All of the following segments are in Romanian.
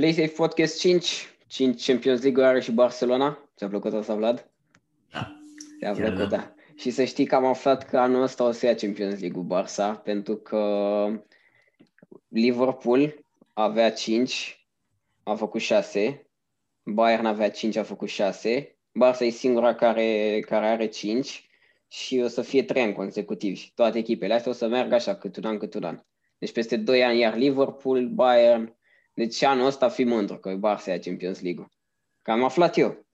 PlaySafe Podcast 5, 5 Champions League are și Barcelona. Ți-a plăcut asta, Vlad? Da. Ți-a plăcut, da. da. Și să știi că am aflat că anul ăsta o să ia Champions League-ul Barça, pentru că Liverpool avea 5, a făcut 6, Bayern avea 5, a făcut 6, Barça e singura care, care are 5 și o să fie 3 ani consecutivi. Toate echipele astea o să meargă așa, cât un an, cât un an. Deci peste 2 ani iar Liverpool, Bayern, deci anul ăsta fi mândru că Barça ia Champions League-ul. Că am aflat eu.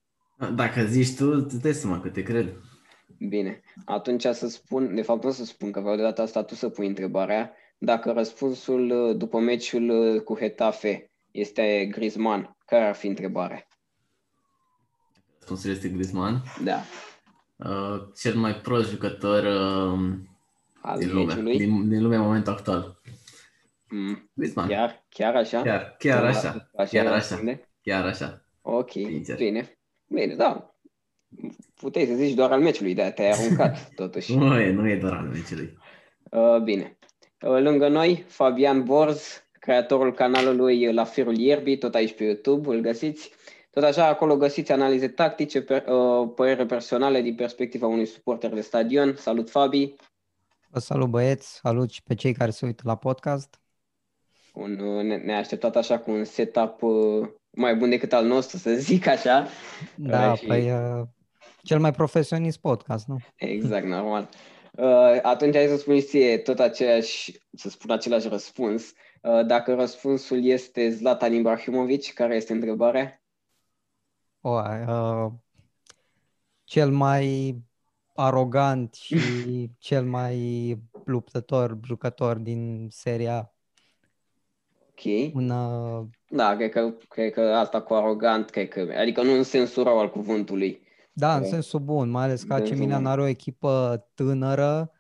Dacă zici tu, îți dai seama că te cred. Bine. Atunci să spun, de fapt nu să spun, că vreau de data asta tu să pui întrebarea, dacă răspunsul uh, după meciul uh, cu Hetafe este Griezmann, care ar fi întrebarea? Răspunsul este Griezmann? Da. Uh, cel mai prost jucător uh, Al din lume, meciului? din, din lumea în momentul actual. Mm. Griezmann. Chiar, chiar așa? Chiar, chiar așa. Chiar așa. răspunde? Chiar așa. Ok, Sincer. bine. Bine, da. Puteai să zici doar al meciului, dar te-ai aruncat totuși. Nu e, nu e doar al meciului. Uh, bine. Uh, lângă noi, Fabian Borz, creatorul canalului La Firul Ierbii, tot aici pe YouTube, îl găsiți. Tot așa, acolo găsiți analize tactice, per, uh, părere personale din perspectiva unui suporter de stadion. Salut, Fabi! Vă salut băieți, salut și pe cei care se uită la podcast. Un, uh, ne, ne-a așteptat așa cu un setup uh, mai bun decât al nostru, să zic așa. Da, Uh, și- păi uh, cel mai profesionist podcast, nu? Exact, normal. Uh, atunci hai să spui ție tot aceeași, să spun același răspuns. Uh, dacă răspunsul este Zlatan Ibrahimovic, care este întrebarea? O, uh, cel mai arogant și cel mai luptător jucător din seria. Ok. Un, uh, Da, cred că, cred că asta cu arogant, cred că, adică nu în sensul rău al cuvântului. da, în Da. sensul bun, mai ales că În AC sensul Milan bun. are o echipă tânără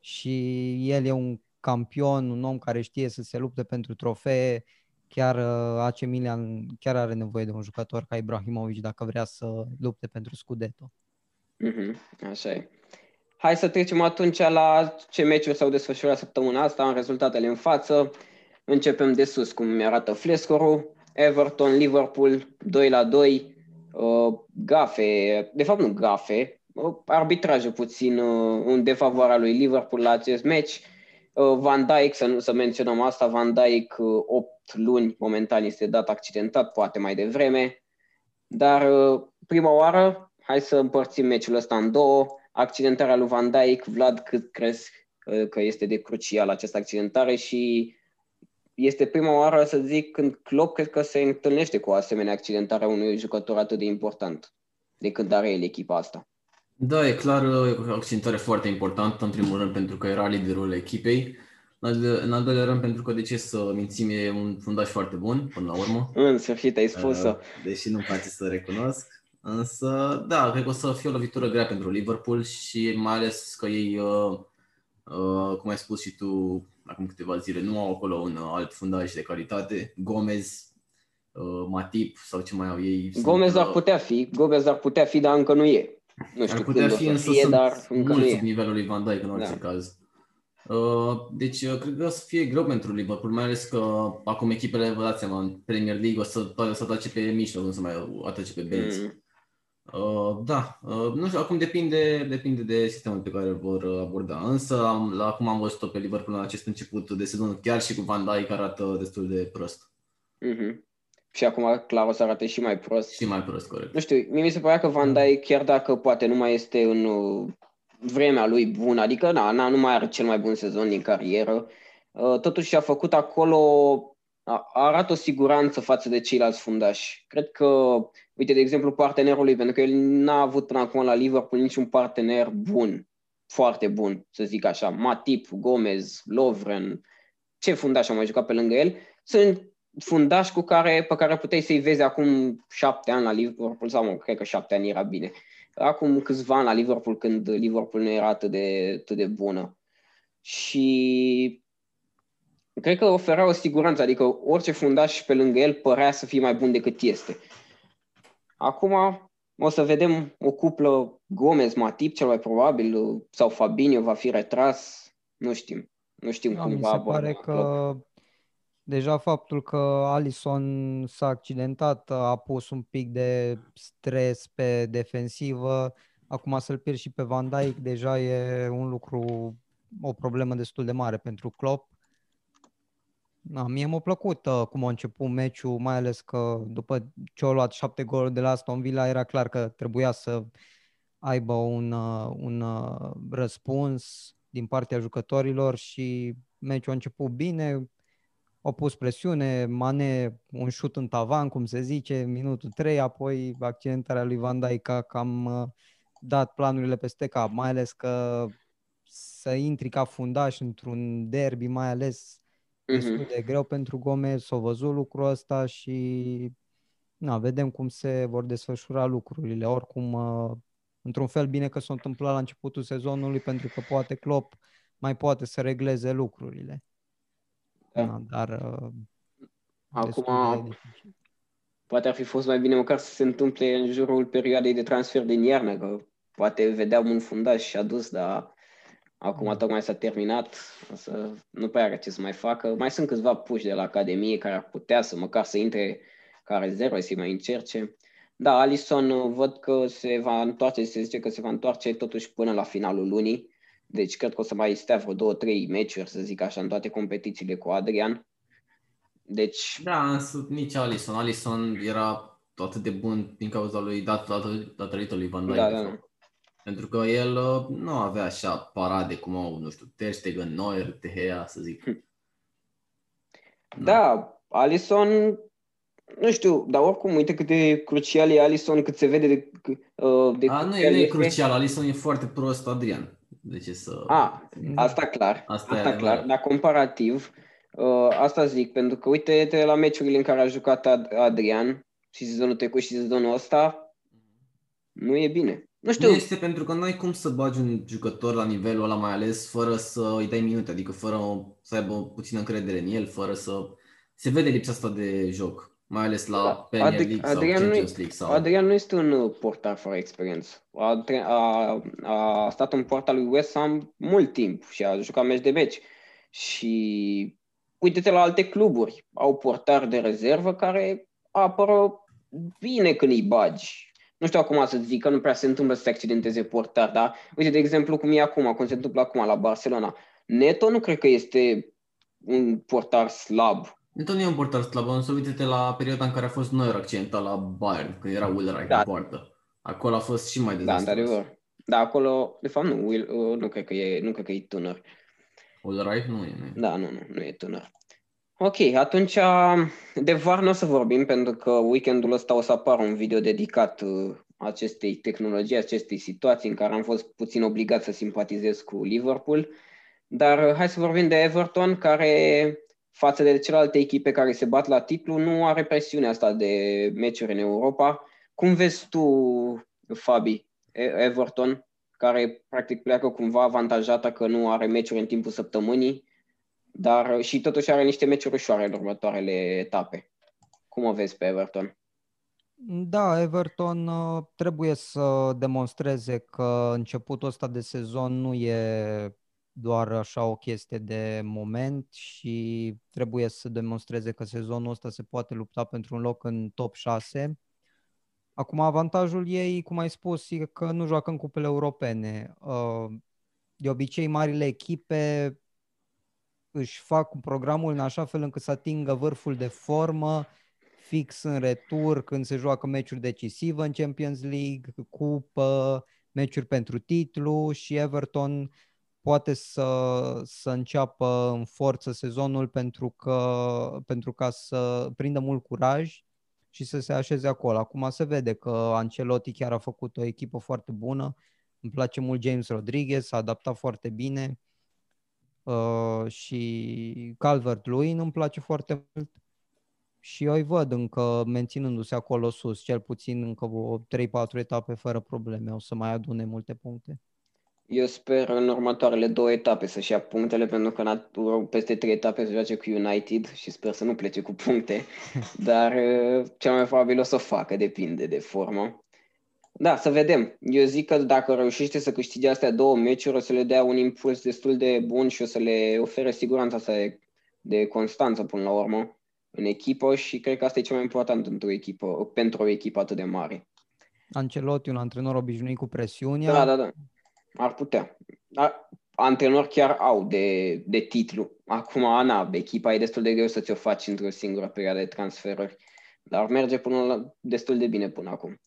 și el e un campion, un om care știe să se lupte pentru trofee. Chiar uh, AC Milan chiar are nevoie de un jucător ca Ibrahimovic dacă vrea să lupte pentru Scudetto. Mhm, așa e. Hai să trecem atunci la ce meciuri s-au desfășurat săptămâna asta, în rezultatele în față. Începem de sus, cum mi-arată flescorul. Everton, Liverpool, 2 la 2. Uh, gafe, de fapt nu gafe, uh, arbitrajul puțin uh, în defavoarea lui Liverpool la acest meci. Uh, Van Dijk, să, nu, să menționăm asta, Van Dijk uh, 8 luni momentan este dat accidentat, poate mai devreme. Dar uh, prima oară, hai să împărțim meciul ăsta în două. Accidentarea lui Van Dijk, Vlad, cât crezi uh, că este de crucial această accidentare și este prima oară, să zic, când Klopp cred că se întâlnește cu o asemenea accidentare a unui jucător atât de important de când are el echipa asta. Da, e clar, e o accentare foarte importantă, în primul rând pentru că era liderul echipei, în al, în al doilea rând pentru că, de ce să mințim, e un fundaș foarte bun, până la urmă. În sfârșit ai spus-o. Uh, Deși nu-mi place să recunosc. Însă, da, cred că o să fie o lovitură grea pentru Liverpool și mai ales că ei, uh, uh, cum ai spus și tu acum câteva zile, nu au acolo un uh, alt fundaș de calitate. Gomez, uh, Matip sau ce mai au ei. sunt, Gomez ar uh, putea fi, Gomez ar putea fi, dar încă nu e. Nu știu ar putea când o fi, să însă fie, sunt dar încă nu mult e. sub nivelul lui Van Dijk în orice Da. caz. Uh, Deci, uh, cred că o să fie greu pentru Liverpool, mai ales că acum echipele, vă dați seama, în Premier League o să, toate o să atace pe mijloc, nu să mai atace pe bench. Mm. Uh, da, uh, nu știu, acum depinde, depinde de sistemul pe care îl vor uh, aborda. Însă, am, la acum am văzut-o pe Liverpool în acest început de sezon, chiar și cu Van Dijk arată destul de prost. Mhm. Și acum clar o să arate și mai prost. Și mai prost, corect. Nu știu, mie mi se părea că Van Dijk, chiar dacă poate nu mai este în uh, vremea lui bună, adică na, na, nu mai are cel mai bun sezon din carieră, uh, totuși a făcut acolo, a, arată o siguranță față de ceilalți fundași. Cred că, uite, de exemplu, partenerul lui, pentru că el n-a avut până acum la Liverpool niciun partener bun, foarte bun, să zic așa. Matip, Gomez, Lovren, ce fundași au mai jucat pe lângă el, sunt fundași cu care, pe care puteai să-i vezi acum șapte ani la Liverpool, sau mă, cred că șapte ani era bine. Acum câțiva ani la Liverpool, când Liverpool nu era atât de, atât de bună. Și cred că oferea o siguranță, adică orice fundaș pe lângă el părea să fie mai bun decât este. Acum o să vedem o cuplă Gomez-Matip, cel mai probabil, sau Fabinho va fi retras, nu știm. Nu știm Da, cum mi va se aborda pare Klopp. că Deja faptul că Alison s-a accidentat a pus un pic de stres pe defensivă. Acum să-l pierzi și pe Van Dijk deja e un lucru, o problemă destul de mare pentru Klopp. Da, mie m-a plăcut uh, cum a început meciul, mai ales că după ce au luat șapte goluri de la Aston Villa, era clar că trebuia să aibă un, uh, un uh, răspuns din partea jucătorilor și meciul a început bine, au pus presiune, Mane un șut în tavan, cum se zice, minutul 3, apoi accidentarea lui Van Dijk a cam uh, dat planurile peste cap, mai ales că să intri ca fundaș într-un derby, mai ales mm-hmm. Destul de greu pentru Gomez, s-a văzut lucrul ăsta și na, vedem cum se vor desfășura lucrurile. Oricum, uh, într-un fel bine că s-a întâmplat la începutul sezonului pentru că poate Klopp mai poate să regleze lucrurile. Da. da dar uh, Acum, poate ar fi fost mai bine măcar să se întâmple în jurul perioadei de transfer din iarnă, că poate vedeam un fundaș și adus, dar acum mm. tocmai s-a terminat, să nu prea are ce să mai facă. Mai sunt câțiva puși de la Academie care ar putea să măcar să intre ca rezervă, să mai încerce. Da, Alison uh, văd că se va întoarce, se zice că se va întoarce totuși până la finalul lunii. Deci cred că o să mai stea vreo două, trei meciuri, să zic așa, în toate competițiile cu Adrian. Deci... Da, însă nici Alison. Alison era atât de bun din cauza lui, dat, datorită lui Van Dijk. Da, da. Pentru că el uh, nu avea așa parade cum au, nu știu, Ter Stegen, Neuer, Tehea, să zic. Hm. Da, da Alison nu știu, dar oricum, uite cât de crucial e Alison, cât se vede de... Uh, de A, nu, e, nu e crucial, Alison e foarte prost, Adrian. De ce să... A, asta clar, asta, asta clar, dar comparativ, uh, asta zic, pentru că uite la meciurile în care a jucat Adrian și sezonul trecut și sezonul ăsta, nu e bine. Nu știu. Nu este pentru că nu ai cum să bagi un jucător la nivelul ăla mai ales fără să îi dai minute, adică fără să aibă puțină încredere în el, fără să... Se vede lipsa asta de joc mai ales la da. Premier League Adrian sau Champions League. Sau... Adrian nu este un uh, portar fără experiență. A, a, a stat în poarta lui West Ham mult timp și a jucat meci de meci. Și uite-te la alte cluburi. Au portar de rezervă care apără bine când îi bagi. Nu știu acum să zic că nu prea se întâmplă să se accidenteze portar, dar uite, de exemplu, cum e acum, cum se întâmplă acum la Barcelona. Neto nu cred că este un portar slab Neto nu e un portar slab, însă uite-te la perioada în care a fost Neuer accidentat la Bayern, când era Ulreich da. în poartă. Acolo a fost și mai dezastruos. Da, într-adevăr. Da, acolo, de fapt nu, Will, uh, nu cred că e, nu cred că e tânăr. Ulreich nu e, nu e. Da, nu, nu, nu e tânăr. Ok, atunci de VAR nu o să vorbim pentru că weekendul ăsta o să apară un video dedicat uh, acestei tehnologii, acestei situații în care am fost puțin obligat să simpatizez cu Liverpool. Dar uh, hai să vorbim de Everton, care față de celelalte echipe care se bat la titlu, nu are presiunea asta de meciuri în Europa. Cum vezi tu, Fabi, Everton, care practic pleacă cumva avantajată că nu are meciuri în timpul săptămânii, dar și totuși are niște meciuri ușoare în următoarele etape. Cum o vezi pe Everton? Da, Everton uh, trebuie să demonstreze că începutul ăsta de sezon nu e doar așa o chestie de moment și trebuie să demonstreze că sezonul ăsta se poate lupta pentru un loc în top 6. Acum avantajul ei, cum ai spus, e că nu joacă în cupele europene. Uh, de obicei, marile echipe își fac programul în așa fel încât să atingă vârful de formă fix în retur când se joacă meciuri decisive în Champions League, cupă, meciuri pentru titlu și Everton poate să, să înceapă în forță sezonul pentru, că, pentru ca să prindă mult curaj și să se așeze acolo. Acum se vede că Ancelotti chiar a făcut o echipă foarte bună. Îmi place mult James Rodriguez, s-a adaptat foarte bine. Uh, și Calvert-Lewin îmi place foarte mult și eu îi văd încă menținându-se acolo sus, cel puțin încă o 3-4 etape fără probleme, o să mai adune multe puncte. Eu sper în următoarele două etape să-și ia punctele, pentru că peste trei etape se joace cu United și sper să nu plece cu puncte, dar uh, cel mai probabil o să o facă, depinde de formă. Da, să vedem. Eu zic că dacă reușește să câștige astea două meciuri, o să le dea un impuls destul de bun și o să le ofere siguranța să de constanță până la urmă în echipă și cred că asta e cel mai important într-o echipă, pentru o echipă atât de mare. Ancelotti, un antrenor obișnuit cu presiunea. Da, da, da. Ar putea. Ar, antrenori chiar au de, de titlu. Acum, Ana, echipa e destul de greu să ți-o faci într-o singură perioadă de transferuri, dar merge până la, destul de bine până acum.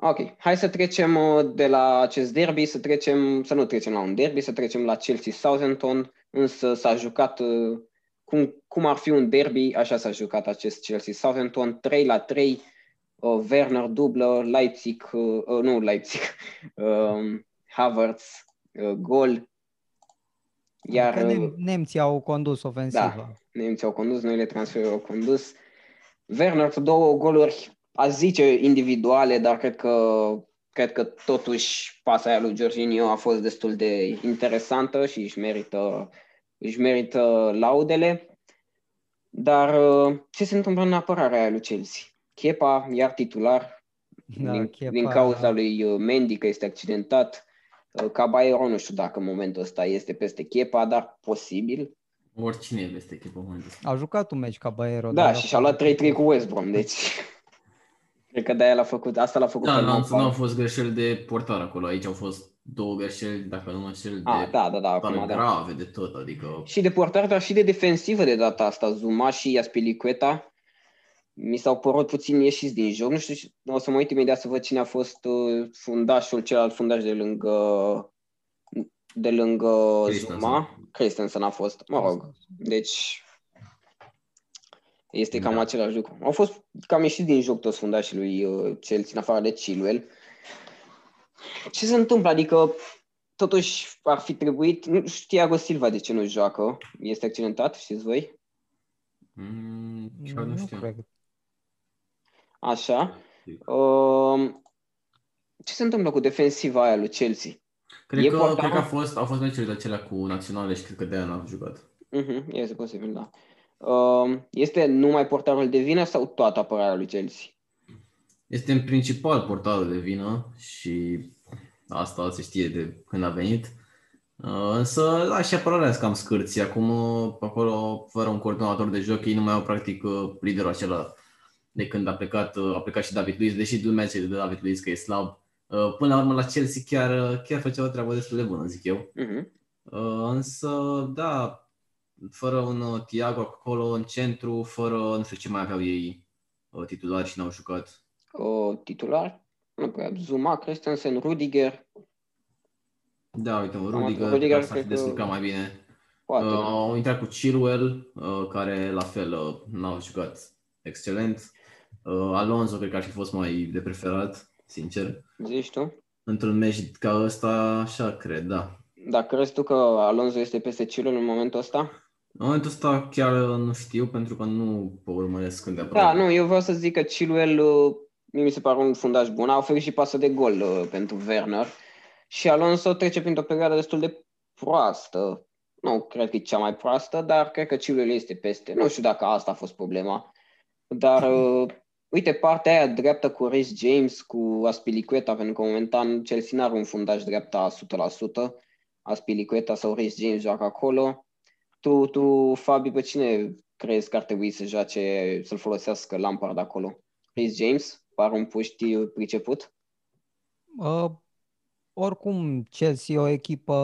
Ok, hai să trecem uh, de la acest derby, să trecem, să nu trecem la un derby, să trecem la Chelsea-Southampton, însă s-a jucat uh, cum, cum ar fi un derby, așa s-a jucat acest Chelsea-Southampton, 3 la 3, uh, Werner dublă, Leipzig, uh, uh, nu Leipzig, uh, Havertz, uh, gol. Iar, adică nem- nemții au condus ofensiva. Da, nemții au condus, noile transferuri au condus. Werner cu două goluri, aș zice individuale, dar cred că cred că totuși pasa aia lui Jorginho a fost destul de interesantă și își merită, își merită laudele. Dar uh, ce se întâmplă în apărarea aia lui Chelsea? Chepa, iar titular, da, din, Chepa... din cauza lui uh, Mendy, că este accidentat. Uh, Caballero, nu știu dacă în momentul ăsta este peste Chepa, dar posibil. Oricine e peste Chepa în momentul ăsta. A jucat un meci Caballero. Da, și și-a luat 3-3 cu West Brom, deci... Cred că de-aia l-a făcut, asta l-a făcut Da, nu, nu au fost greșeli de portar acolo, aici au fost două greșeli, dacă nu mă șel, de A, da, da, da, acum, da. grave de tot, adică... Și de portar, dar și de defensivă de data asta, Zuma și Aspilicueta, mi s-au părut puțin ieșiți din joc. Nu știu, o să mă uit imediat să văd cine a fost uh, fundașul, celălalt fundaș de lângă de lângă Zuma. Christensen a fost, mă rog. Deci este cam da. același lucru. Au fost cam ieșit din joc toți fundașii lui uh, Chelsea, în afară de Chilwell. Ce se întâmplă? Adică totuși ar fi trebuit... Nu știu Thiago Silva de ce nu joacă. Este accidentat, știți voi? Mm, nu, nu știu. Cred. Așa. Uh, ce se întâmplă cu defensiva aia lui Chelsea? Cred, e că, cred că a fost, au fost meciurile acelea cu naționale și cred că de-aia n-a jucat. Uh-huh, este posibil, da. Uh, este numai portarul de vină sau toată apărarea lui Chelsea? Este în principal portarul de vină și asta se știe de când a venit. Uh, însă, da, și apărarea cam scârți. Acum, acolo, fără un coordonator de joc, ei nu mai au practic liderul acela de când a plecat, a plecat și David Luiz, deși lumea zice de David Luiz că e slab. Până la urmă la Chelsea chiar, chiar făcea o treabă destul de bună, zic eu. Uh-huh. Însă, da, fără un uh, Tiago acolo în centru, fără, nu știu ce mai aveau ei uh, titulari și n-au jucat. O, titular? Nu prea. Zuma, Christensen, Rudiger. Da, uite, Rudiger, Rudiger s-a fi descurcat că... mai bine. Poate, uh, au intrat cu Chilwell, uh, care la fel uh, n-au jucat excelent. Uh, Alonso cred că ar fi fost mai de preferat, sincer. Zici tu? Într-un meci ca ăsta, așa cred, da. Dar crezi tu că Alonso este peste Chilwell în momentul ăsta? În momentul ăsta chiar nu știu, pentru că nu pe urmăresc când de Da, nu, eu vreau să zic că Chilwell uh, mi se pare un fundaj bun. A oferit și pasă de gol uh, pentru Werner. Și Alonso trece printr-o perioadă destul de proastă. Nu cred că e cea mai proastă, dar cred că Chilwell este peste. Nu știu dacă asta a fost problema. Dar, uh, uite, partea aia dreaptă cu Rhys James, cu Aspilicueta, pentru că momentan Chelsea n-are un fundaj dreapta 100%. Aspilicueta sau Rhys James joacă acolo. Tu, tu, Fabi, pe cine crezi că ar trebui să joace, să-l folosească Lampard acolo? Chris James? Par un puști priceput? Uh, oricum, Chelsea e o echipă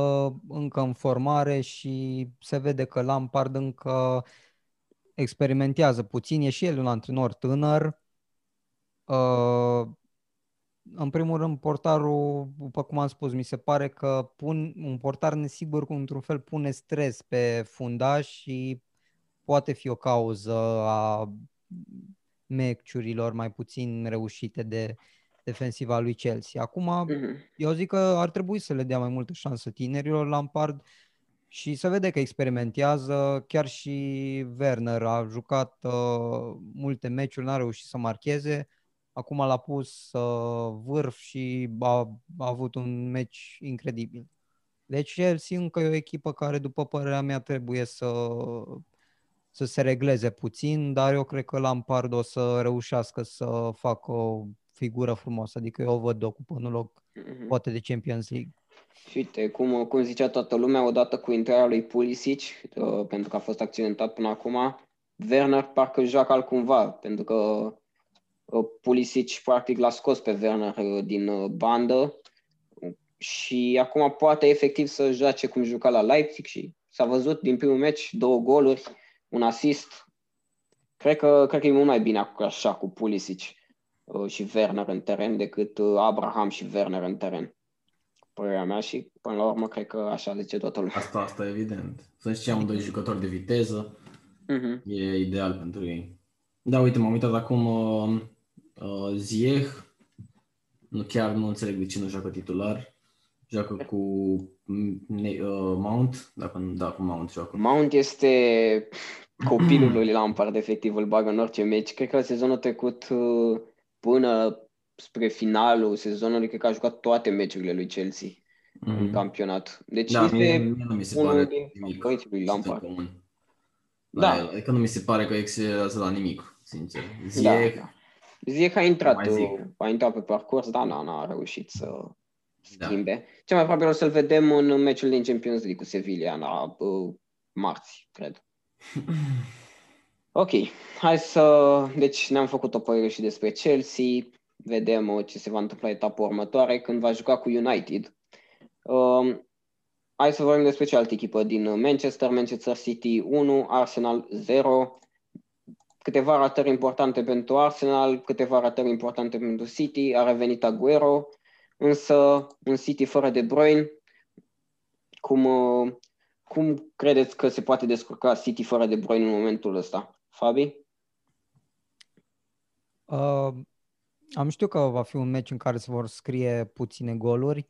încă în formare și se vede că Lampard încă experimentează puțin. E și el un antrenor tânăr. Uh, în primul rând, portarul, după cum am spus, mi se pare că pun un portar nesigur, într-un fel, pune stres pe fundaș și poate fi o cauză a meciurilor mai puțin reușite de defensiva lui Chelsea. Acum, uh-huh. eu zic că ar trebui să le dea mai multă șansă tinerilor Lampard și să vede că experimentează. Chiar și Werner a jucat uh, multe meciuri, n-a reușit să marcheze acum l-a pus uh, vârf și a, a avut un meci incredibil. Deci Chelsea încă e o echipă care, după părerea mea, trebuie să, să se regleze puțin, dar eu cred că Lampard o să reușească să facă o figură frumoasă, adică eu o văd ocupând un loc mm-hmm. poate de Champions League. Și uite, cum, cum zicea toată lumea, odată cu intrarea lui Pulisic, uh, pentru că a fost accidentat până acum, Werner parcă joacă altcumva, pentru că uh, Pulisic practic l-a scos pe Werner uh, din uh, bandă și acum poate efectiv să joace cum juca la Leipzig și s-a văzut din primul meci două goluri, un assist. Cred că, cred că e mult mai bine așa cu Pulisic uh, și Werner în teren decât uh, Abraham și Werner în teren. Părerea mea și până la urmă cred că așa zice toată lumea. Asta, asta evident. Sunt și amândoi jucători de viteză. Uh-huh. E ideal pentru ei. Da, uite, m-am uitat acum uh, uh, Zieh. Nu, chiar nu înțeleg de ce nu joacă titular. Joacă cu uh, Mount, dacă nu, da, cu Mount joacă. Mount este copilul lui Lampard, efectiv, îl bagă în orice meci. Cred că sezonul trecut uh, până spre finalul sezonului, cred că a jucat toate meciurile lui Chelsea mm-hmm. în campionat. Deci da, este mie, mie nu mi se unul pare din nimic băieții lui Lampard. în comun. Da. Da. Adică nu mi se pare că excelează la nimic, sincer. Da, Zieh, da. Ziyech a intrat, mai zic. uh, a intrat pe parcurs, dar n-a, n-a reușit să Da. schimbe. Cel mai probabil o să-l vedem în meciul din Champions League cu Sevilla la uh, marți, cred. Ok, hai să... Deci ne-am făcut o părere și despre Chelsea. Vedem uh, ce se va întâmpla etapa următoare când va juca cu United. Um, hai să vorbim despre cealaltă echipă din uh, Manchester, Manchester City 1, Arsenal 0. Câteva ratări importante pentru Arsenal, câteva ratări importante pentru City. A revenit Aguero, însă un City fără De Bruyne. Cum, uh, cum credeți că se poate descurca City fără De Bruyne în momentul ăsta? Fabi? Uh, am știut că va fi un meci în care se vor scrie puține goluri.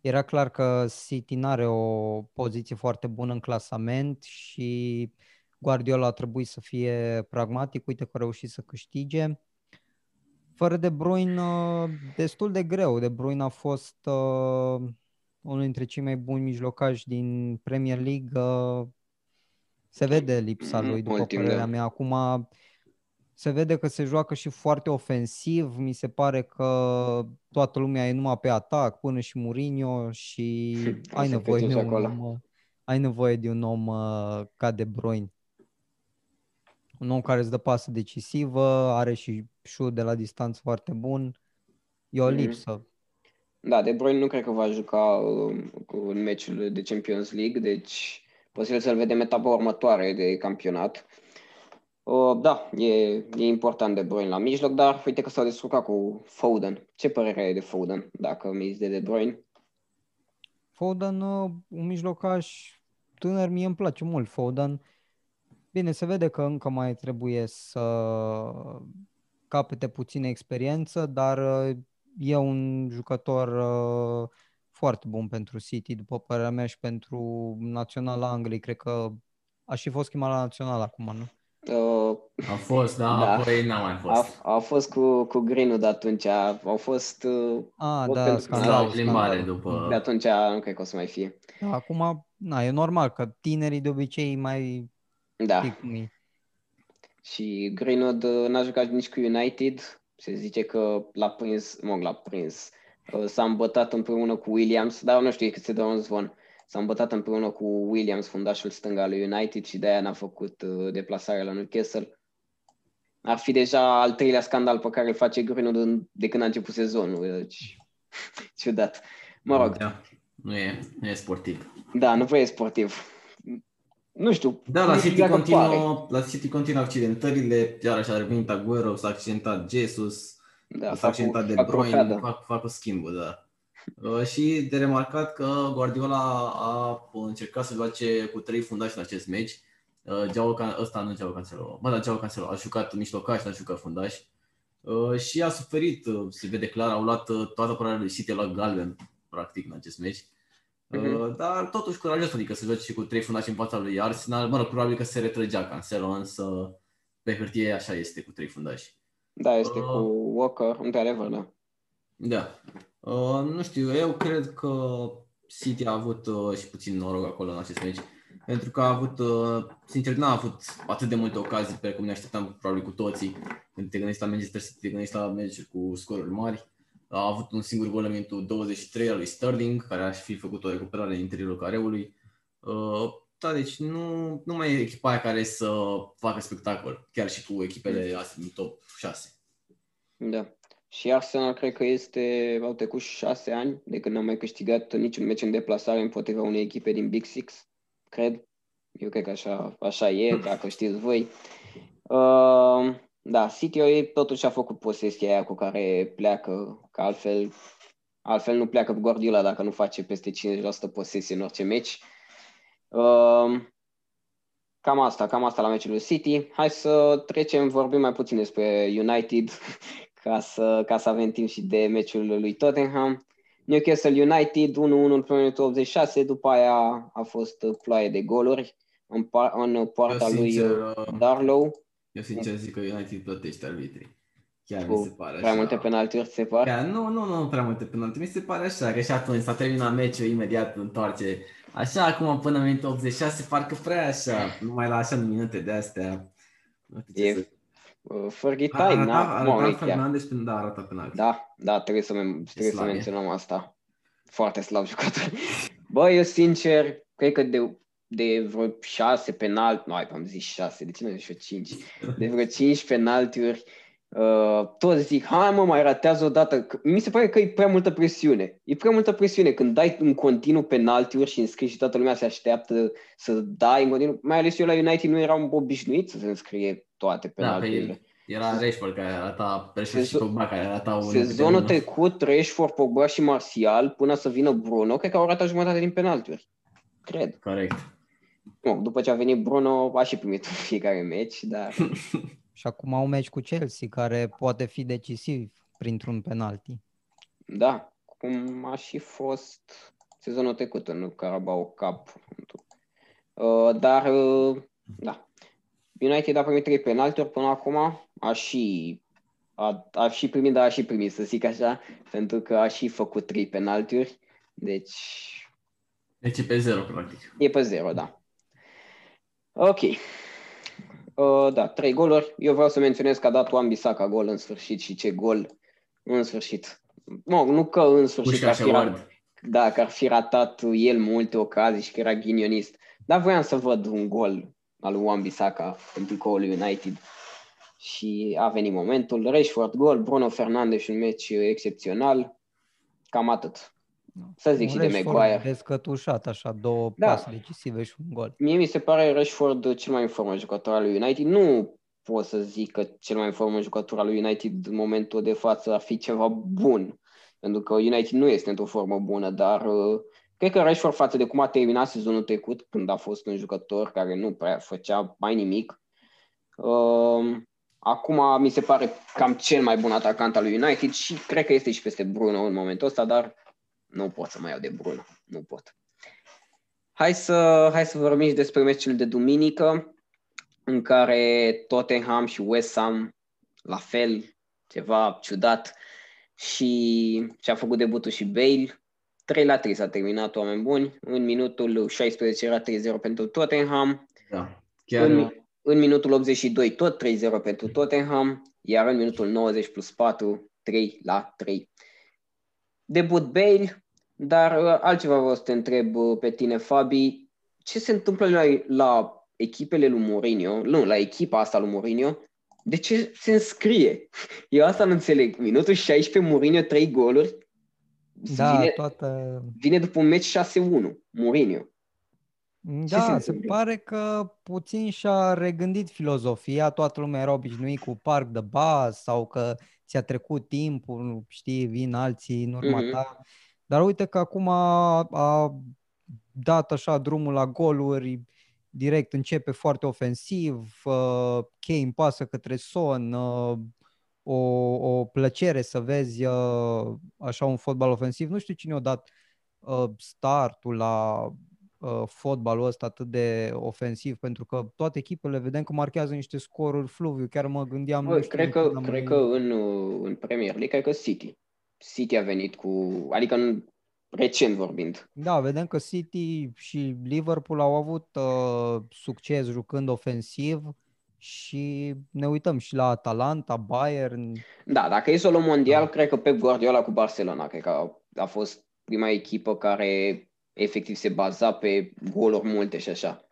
Era clar că City nu are o poziție foarte bună în clasament și Guardiola a trebuit să fie pragmatic. Uite că a reușit să câștige. Fără De Bruyne, uh, destul de greu. De Bruyne a fost uh, unul dintre cei mai buni mijlocași din Premier League. Uh, se vede lipsa lui, după Mult timp, părerea da. mea. Acum se vede că se joacă și foarte ofensiv. Mi se pare că toată lumea e numai pe atac, până și Mourinho și O ai să nevoie, de plece un acolo. om, uh, ai nevoie de un om uh, ca De Bruyne. Un om care îți dă pasă decisivă, are și șut de la distanță foarte bun. E o Mhm. lipsă. Da, De Bruyne nu cred că va juca uh, cu în meciul de Champions League, deci posibil să-l vedem etapa următoare de campionat. Uh, da, e, e important De Bruyne la mijloc, dar uite că s-au descurcat cu Foden. Ce părere ai de Foden, dacă mi de De Bruyne? Foden, uh, un mijlocaș tânăr, mie îmi place mult Foden. Bine, se vede că încă mai trebuie să capete puțină experiență, dar uh, e un jucător uh, foarte bun pentru City, după părerea mea și pentru naționala Angliei. Cred că a și fost chemat la național acum, nu? Uh, a fost, da, Da. apoi n-a mai a, fost. a fost cu, cu Greenwood atunci, au fost uh, Ah, Tot da, pentru- scandal. La o plimbare scandal. după... de atunci, nu cred că o să mai fie. Da, acum, na, e normal că tinerii de obicei mai Da. știi cum e. Și Greenwood uh, n-a jucat nici cu United. Se zice că l-a prins, mă, l-a prins. Uh, S-a îmbătat împreună cu Williams, dar nu știu cât se dă un zvon. S-a îmbătat împreună cu Williams, fundașul stâng al lui United și de-aia n-a făcut uh, deplasarea la Newcastle. Ar fi deja al treilea scandal pe care îl face Greenwood în- de când a început sezonul. Deci, ciudat. Mă rog, Da, nu e, nu e sportiv. da, nu prea e sportiv. Nu știu. Da, la nu știu City, dacă pare. continuă, la City continuă accidentările, iarăși a revenit Aguero, s-a accidentat Jesus, Da, s-a fac accidentat o- De fac Bruyne, crocadă. fac, fac o schimbă, da. Uh, și de remarcat că Guardiola a încercat să joace cu trei fundași în acest meci. Uh, Joao Can- ăsta nu Joao Cancelo, bă, da, Joao Cancelo a jucat mijlocaș, n-a jucat fundaș. Uh, și a suferit, uh, se vede clar, au luat uh, toată apărarea lui City, a luat galben, practic, în acest meci. Uh, Mhm. Dar totuși curajos, adică să joace și cu trei fundași în fața lui Arsenal. Mă rog, probabil că se retrăgea Cancelo, însă pe hârtie așa este cu trei fundași. Da, este Uh. cu Walker, într-adevăr, da. Da. Uh, nu știu, eu cred că City a avut uh, și puțin noroc acolo în acest meci. Pentru că a avut, uh, sincer, n-a avut atât de multe ocazii pe cum ne așteptam probabil cu toții. Când te gândești la Manchester City, te gândești la meciuri cu scoruri mari. A avut un singur gol în minutul 23 al lui Sterling, care ar fi făcut o recuperare în interiorul careului. Uh, da, deci nu, nu mai e echipa aia care să facă spectacol, chiar și cu echipele astea din top 6. Da. Și Arsenal cred că este, au trecut șase ani de când n-am mai câștigat niciun meci în deplasare împotriva unei echipe din Big Six, cred. Eu cred că așa, așa e, dacă știți voi. Uh, da, City totuși a făcut posesia aia cu care pleacă, că altfel, altfel nu pleacă Guardiola dacă nu face peste 50% posesie în orice meci. Uh, cam asta, cam asta la meciul City. Hai să trecem, vorbim mai puțin despre United, ca să, ca să avem timp și de meciul lui Tottenham. Newcastle United 1-1 în primul 86, după aia a fost ploaie de goluri în, par- în poarta sincer, lui uh, Darlow. Eu sincer zic că United plătește arbitrii. Chiar cu mi se pare prea așa. multe penaltiuri, se pare? Chiar, nu, nu, nu prea multe penaltiuri. Mi se pare așa, că și atunci s-a terminat meciul, imediat întoarce. Așa, acum până în minutul 86, parcă prea așa, numai la așa minute de astea. Nu știu ce e, să Uh, Fergie Time, na, arăta Fernandez când da, arată penalti. Da, da, trebuie să, men- trebuie să menționăm asta. Foarte slab jucător. Bă, eu sincer, cred că de, de vreo șase penalti, nu, am zis șase, de ce nu zic cinci? De vreo cinci penaltiuri, uh, toți zic, hai mă, mai ratează o dată. Mi se pare că e prea multă presiune. E prea multă presiune când dai în continuu penaltiuri și înscrii și toată lumea se așteaptă să dai în continuu. Mai ales eu la United nu eram obișnuit să se înscrie toate penalturile. Da, era Rashford care arata, Rashford Sezon... și Pogba care arata un Sezonul trecut, Rashford, Pogba și Martial, până să vină Bruno, cred că au arătat jumătate din penaltiuri. Cred. Corect. Nu, după ce a venit Bruno, a și primit în fiecare meci, dar... și acum au un meci cu Chelsea, care poate fi decisiv printr-un penalti. Da, cum a și fost sezonul trecut în Carabao Cup. Uh, dar, uh, da, United a primit trei penalturi până acum, a și, a, a și primit, dar a și primit, să zic așa, pentru că a și făcut trei penalturi, deci... Deci e pe zero, practic. E pe zero, da. Ok. Uh, da, trei goluri. Eu vreau să menționez că a dat Wan Bissaka gol în sfârșit și ce gol în sfârșit. Mă, nu că în sfârșit, că ar, fi rat, da, că ar fi ratat el multe ocazii și că era ghinionist. Dar voiam să văd un gol al lui Wan Bissaka în tricoul United. Și a venit momentul. Rashford gol, Bruno Fernandes un meci excepțional. Cam atât. Să zic un și de Maguire. Descătușat, așa, două da. pase decisive și un gol. Mie mi se pare Rashford cel mai în formă jucător al lui United. Nu pot să zic că cel mai în formă jucător al lui United în momentul de față ar fi ceva bun. Pentru că United nu este într-o formă bună, dar uh, Cred că Rashford față de cum a terminat sezonul trecut, când a fost un jucător care nu prea făcea mai nimic, uh, acum mi se pare cam cel mai bun atacant al lui United și cred că este și peste Bruno în momentul ăsta, dar nu pot să mai iau de Bruno, nu pot. Hai să, hai să vorbim și despre meciul de duminică, în care Tottenham și West Ham, la fel, ceva ciudat, și și-a făcut debutul și Bale, 3 la 3 s-a terminat, oameni buni. În minutul 16 era 3-0 pentru Tottenham. Da, chiar în, în minutul 82 tot 3-0 pentru Tottenham, iar în minutul 90 plus 4, 3 la 3. Debut Bale, dar uh, altceva vreau să te întreb uh, pe tine, Fabi. Ce se întâmplă la, la echipele lui Mourinho, nu, la echipa asta lui Mourinho, de ce se înscrie? Eu asta nu înțeleg. Minutul 16, Mourinho 3 goluri, da, vine, toată... vine după un meci 6-1, Mourinho. Da, se, se pare că puțin și-a regândit filozofia, toată lumea era obișnuit cu parc de bas sau că ți-a trecut timpul, știi, vin alții în urma mm-hmm. ta. Dar uite că acum a, a dat așa drumul la goluri, direct începe foarte ofensiv, uh, Kane pasă către Son, uh, o, o plăcere să vezi uh, așa un fotbal ofensiv. Nu știu cine a dat uh, startul la uh, fotbalul ăsta atât de ofensiv, pentru că toate echipele vedem că marchează niște scoruri fluviu. Chiar mă gândeam... Bă, cred că, cred că în, în Premier League, cred că City. City a venit cu... Adică în, recent vorbind. Da, vedem că City și Liverpool au avut uh, succes jucând ofensiv și ne uităm și la Atalanta, Bayern. Da, dacă e să o luăm mondial, da. cred că Pep Guardiola cu Barcelona, cred că a, a fost prima echipă care efectiv se baza pe goluri multe și așa.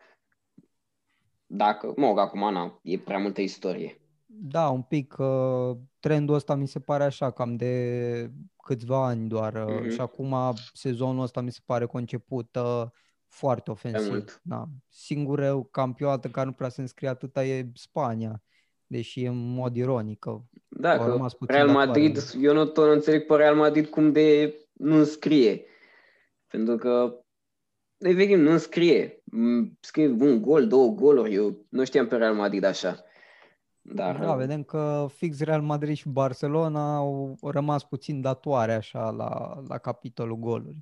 Dacă, mă rog, acum, Ana, e prea multă istorie. Da, un pic. Uh, trendul ăsta mi se pare așa, cam de câțiva ani doar. Mm-hmm. Și acum sezonul ăsta mi se pare conceput uh, foarte ofensiv. Da. Singurul campionat care nu prea se înscrie atâta e Spania, deși e în mod ironic. Că da, că Real Madrid, eu nu tot înțeleg pe Real Madrid cum de nu scrie. Pentru că efectiv nu scrie. Scrie un gol, două goluri. Eu nu știam pe Real Madrid așa. Dar... Da, vedem că fix Real Madrid și Barcelona au rămas puțin datoare așa la, la capitolul goluri.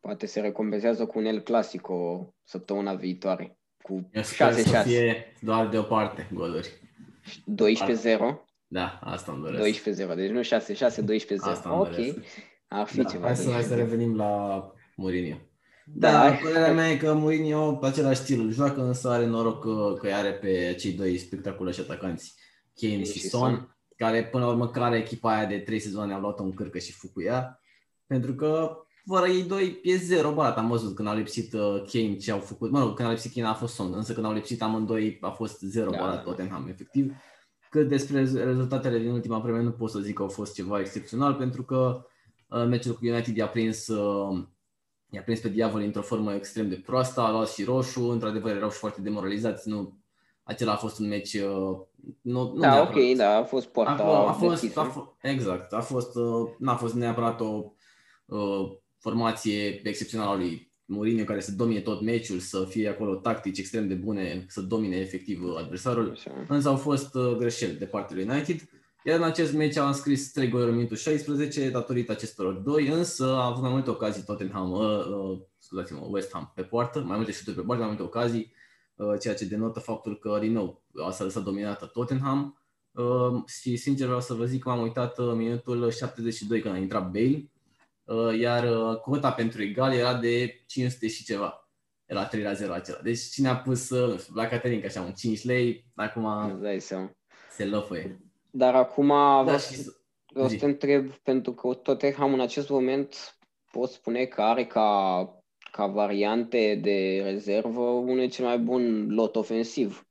Poate se recompensează cu un El Clasico săptămâna viitoare. Cu 6-6. să fie doar de o parte goluri. 12-0? Da, asta îmi doresc. 12-0, deci nu 6-6, 12-0. Asta ok, ar fi da, ceva. Hai să, hai să revenim la Mourinho. Da, da părerea mea e că Mourinho pe același stil îl joacă, însă are noroc că, că are pe cei doi spectaculoși atacanți, Kane și, și Son, Son, care până la urmă care echipa aia de trei sezoane au luat-o în cârcă și ea, pentru că fără ei doi e zero barat. Am văzut când au lipsit uh, Kane ce au făcut, mă rog, când au lipsit Kane a fost Son, însă când au lipsit amândoi a fost zero da. barat Tottenham, efectiv. Cât despre rezultatele din ultima vreme nu pot să zic că au fost ceva excepțional, pentru că uh, meciul cu United i-a prins uh, i-a prins pe diavol într-o formă extrem de proastă, a luat și roșu, într-adevăr erau și foarte demoralizați, nu, acela a fost un meci uh, nu, nu Da, neapărat. ok, da, a fost poarta a, a fost, a fost, Exact, a fost, uh, n-a fost neapărat o uh, formație excepțională a lui Mourinho care să domine tot meciul, să fie acolo tactici extrem de bune, să domine efectiv adversarul, Așa. însă au fost uh, greșeli de partea lui United. Iar în acest meci a înscris 3 goluri în minutul 16 datorită acestor doi, însă a avut mai multe ocazii Tottenham, uh, uh, scuzați-mă, West Ham pe poartă, mai multe șuturi pe poartă, mai multe ocazii, uh, ceea ce denotă faptul că, din nou, a s-a lăsat dominată Tottenham. Uh, și sincer vreau să vă zic că m-am uitat uh, minutul 72 când a intrat Bale, uh, iar uh, cota pentru egal era de 500 și ceva. Era 3 la 0 acela. Deci cine a pus, uh, la Caterin, așa, un 5 lei, acum se lăfăie. Dar acum da, și... vreau să te întreb, pentru că Tottenham în acest moment pot spune că are ca, ca variante de rezervă unul cel mai bun lot ofensiv.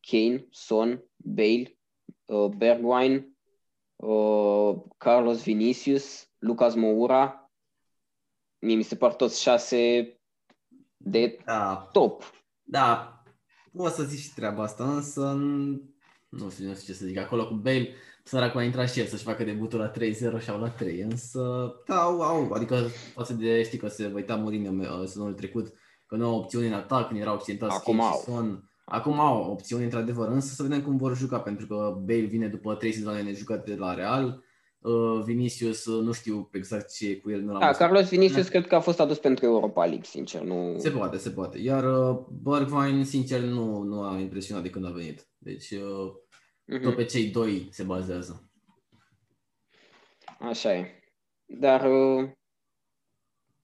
Kane, Son, Bale, uh, Bergwijn, uh, Carlos Vinicius, Lucas Moura. Mie mi se par toți șase de da. top. Da, poți să zici și treaba asta, însă nu știu, nu știu ce să zic, acolo cu Bale, săracul a intrat și el să-și facă debutul la 3-0 și au luat 3, însă, da, au, au adică față de, știi că se uita Mourinho uh, sezonul trecut, că nu au opțiuni în atac, când erau accidentați Acum au. Son. Acum au opțiuni într-adevăr, însă să vedem cum vor juca, pentru că Bale vine după 3 sezoane nejucate de la Real, uh, Vinicius, uh, nu știu exact ce cu el. Nu l-am da, Carlos Vinicius da. cred că a fost adus pentru Europa League, sincer. Nu... Se poate, se poate. Iar uh, Bergwijn, sincer, nu, nu a impresionat de când a venit. Deci uh, uh-huh. tot pe cei doi se bazează. Așa e. Dar uh,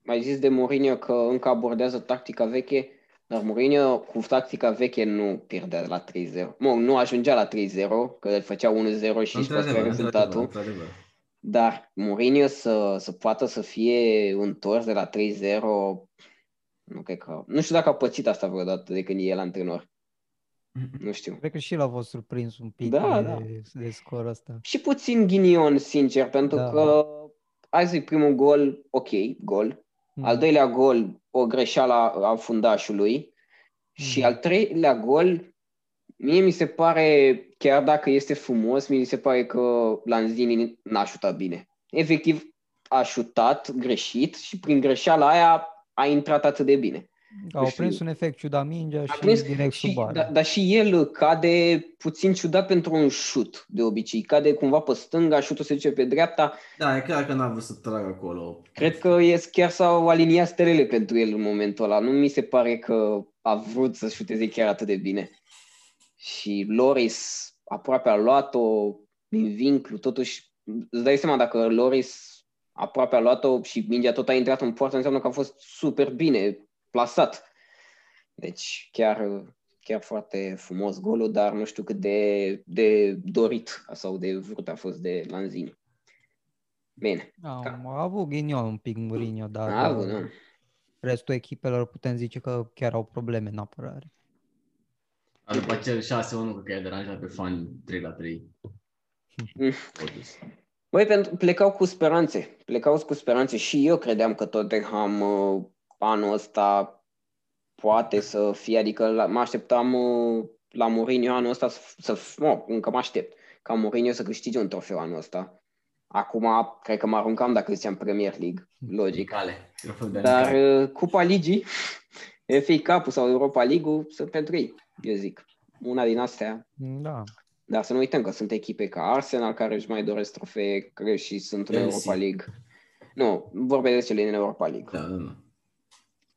mai zis de Mourinho că încă abordează tactica veche, dar Mourinho cu tactica veche nu pierdea la 3-0. Mă, nu ajungea la 3-0, că îl făcea 1-0 și își păstra rezultatul. Dar Mourinho să, să poată să fie întors de la 3-0, nu cred că... Nu știu dacă a pățit asta vreodată de când e el antrenor. Nu știu. Cred că și l-a fost surprins un pic da, de, da. de scor ăsta. Și puțin ghinion, sincer, pentru da. că azi primul gol, ok, gol. Mm. Al doilea gol, o greșeală a fundașului. Mm. Și al treilea gol, mie mi se pare, chiar dacă este frumos, mi se pare că Lanzini n-a șutat bine. Efectiv, a șutat greșit și prin greșeala aia a intrat atât de bine. Au prins un efect ciudat mingea și prins, direct și, sub Dar da, și el cade puțin ciudat pentru un șut, de obicei. Cade cumva pe stânga, șutul se duce pe dreapta. Da, e clar că n-a vrut să tragă acolo. Cred că e, chiar s-au aliniat stelele pentru el în momentul ăla. Nu mi se pare că a vrut să șuteze chiar atât de bine. Și Loris aproape a luat-o din vinclu, totuși îți dai seama dacă Loris aproape a luat-o și mingea tot a intrat în poartă, înseamnă că a fost super bine plasat. Deci chiar chiar foarte frumos golul, dar nu știu cât de, de dorit sau de vrut a fost de Lanzini. Bine. A, a avut ghinion un pic Mourinho, dar A avut, da. restul echipelor putem zice că chiar au probleme în apărare. Dar după acel 6-1, cred că i-a deranjat pe fani 3 la 3. Mm. Totuși. Băi, pentru, plecau cu speranțe. Plecau cu speranțe și eu credeam că Tottenham uh, anul ăsta poate să fie, adică la, mă așteptam uh, la Mourinho anul ăsta să, să mă, încă mă aștept ca Mourinho să câștige un trofeu anul ăsta. Acum, cred că mă aruncam dacă ziceam Premier League, logic. Cale. Trofeu de Dar Dar... uh, Cupa Ligii, FA Cup sau Europa League sunt pentru ei, eu zic. Una din astea. Da. Dar să nu uităm că sunt echipe ca Arsenal care își mai doresc trofee cred, și sunt în Chelsea. Europa League. Nu, vorbesc de cele din Europa League. Da, da, da.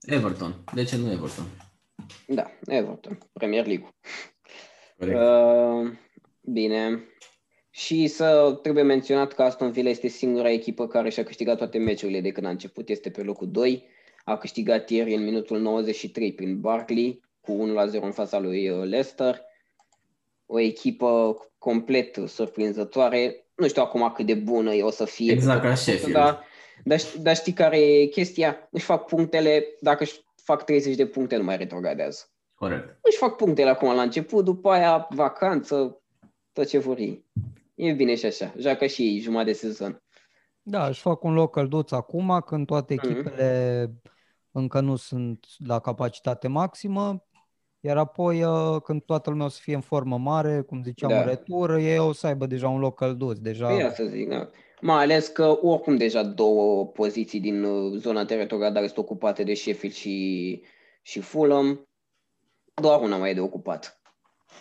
Everton. De ce nu Everton? Da, Everton, Premier League. Corect. Uh, bine. Și să trebuie menționat că Aston Villa este singura echipă care și-a câștigat toate meciurile de când a început. Este pe locul 2. A câștigat ieri în minutul 93 prin Barkley cu 1-0 în fața lui uh, Leicester. O echipă complet surprinzătoare. Nu știu acum cât de bună e o să fie. Exact pe ca tot timpul, Sheffield. Dar, dar, ș- dar știi care e chestia? Își fac punctele, dacă își fac 30 de puncte, nu mai retrogradează. Corect. își fac punctele acum la început, după aia vacanță, tot ce vor ei. E bine și așa, joacă și ei jumătate de sezon. Da, își fac un loc călduț acum, când toate Mhm. echipele încă nu sunt la capacitate maximă, iar apoi uh, când toată lumea o să fie în formă mare, cum ziceam, Da. în retur, ei o să aibă deja un loc călduț. Deja... Păi asta zic, da. Mai ales că oricum deja două poziții din uh, zona de retrogradare sunt ocupate de Sheffield și, și Fulham. Doar una mai e de ocupat.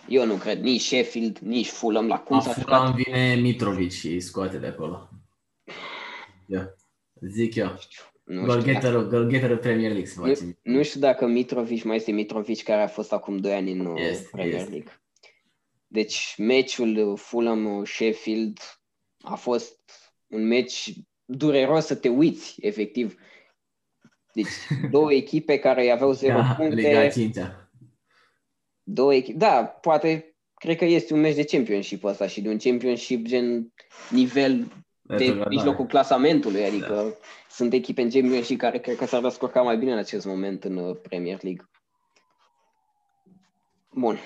Eu nu cred nici Sheffield, nici Fulham la cum La s-a Fulham jucat. vine Mitrovic și îi scoate de acolo. Ia. Zic eu. Nu știu, dacă, Goalgetterul, goalgetterul Premier League se face. nu, nu știu dacă Mitrovic mai este Mitrovic care a fost acum 2 ani în uh, Este, Premier este. League. Deci meciul Fulham-Sheffield a fost un meci dureros să te uiți, efectiv. Deci două echipe care aveau 0 Da, puncte, Liga 5 -a. două echipe, da, poate, cred că este un meci de championship ăsta și de un championship gen nivel de Retrogradare. mijlocul clasamentului, adică Da. sunt echipe în championship care cred că s-ar descurca mai bine în acest moment în uh, Premier League. Bun.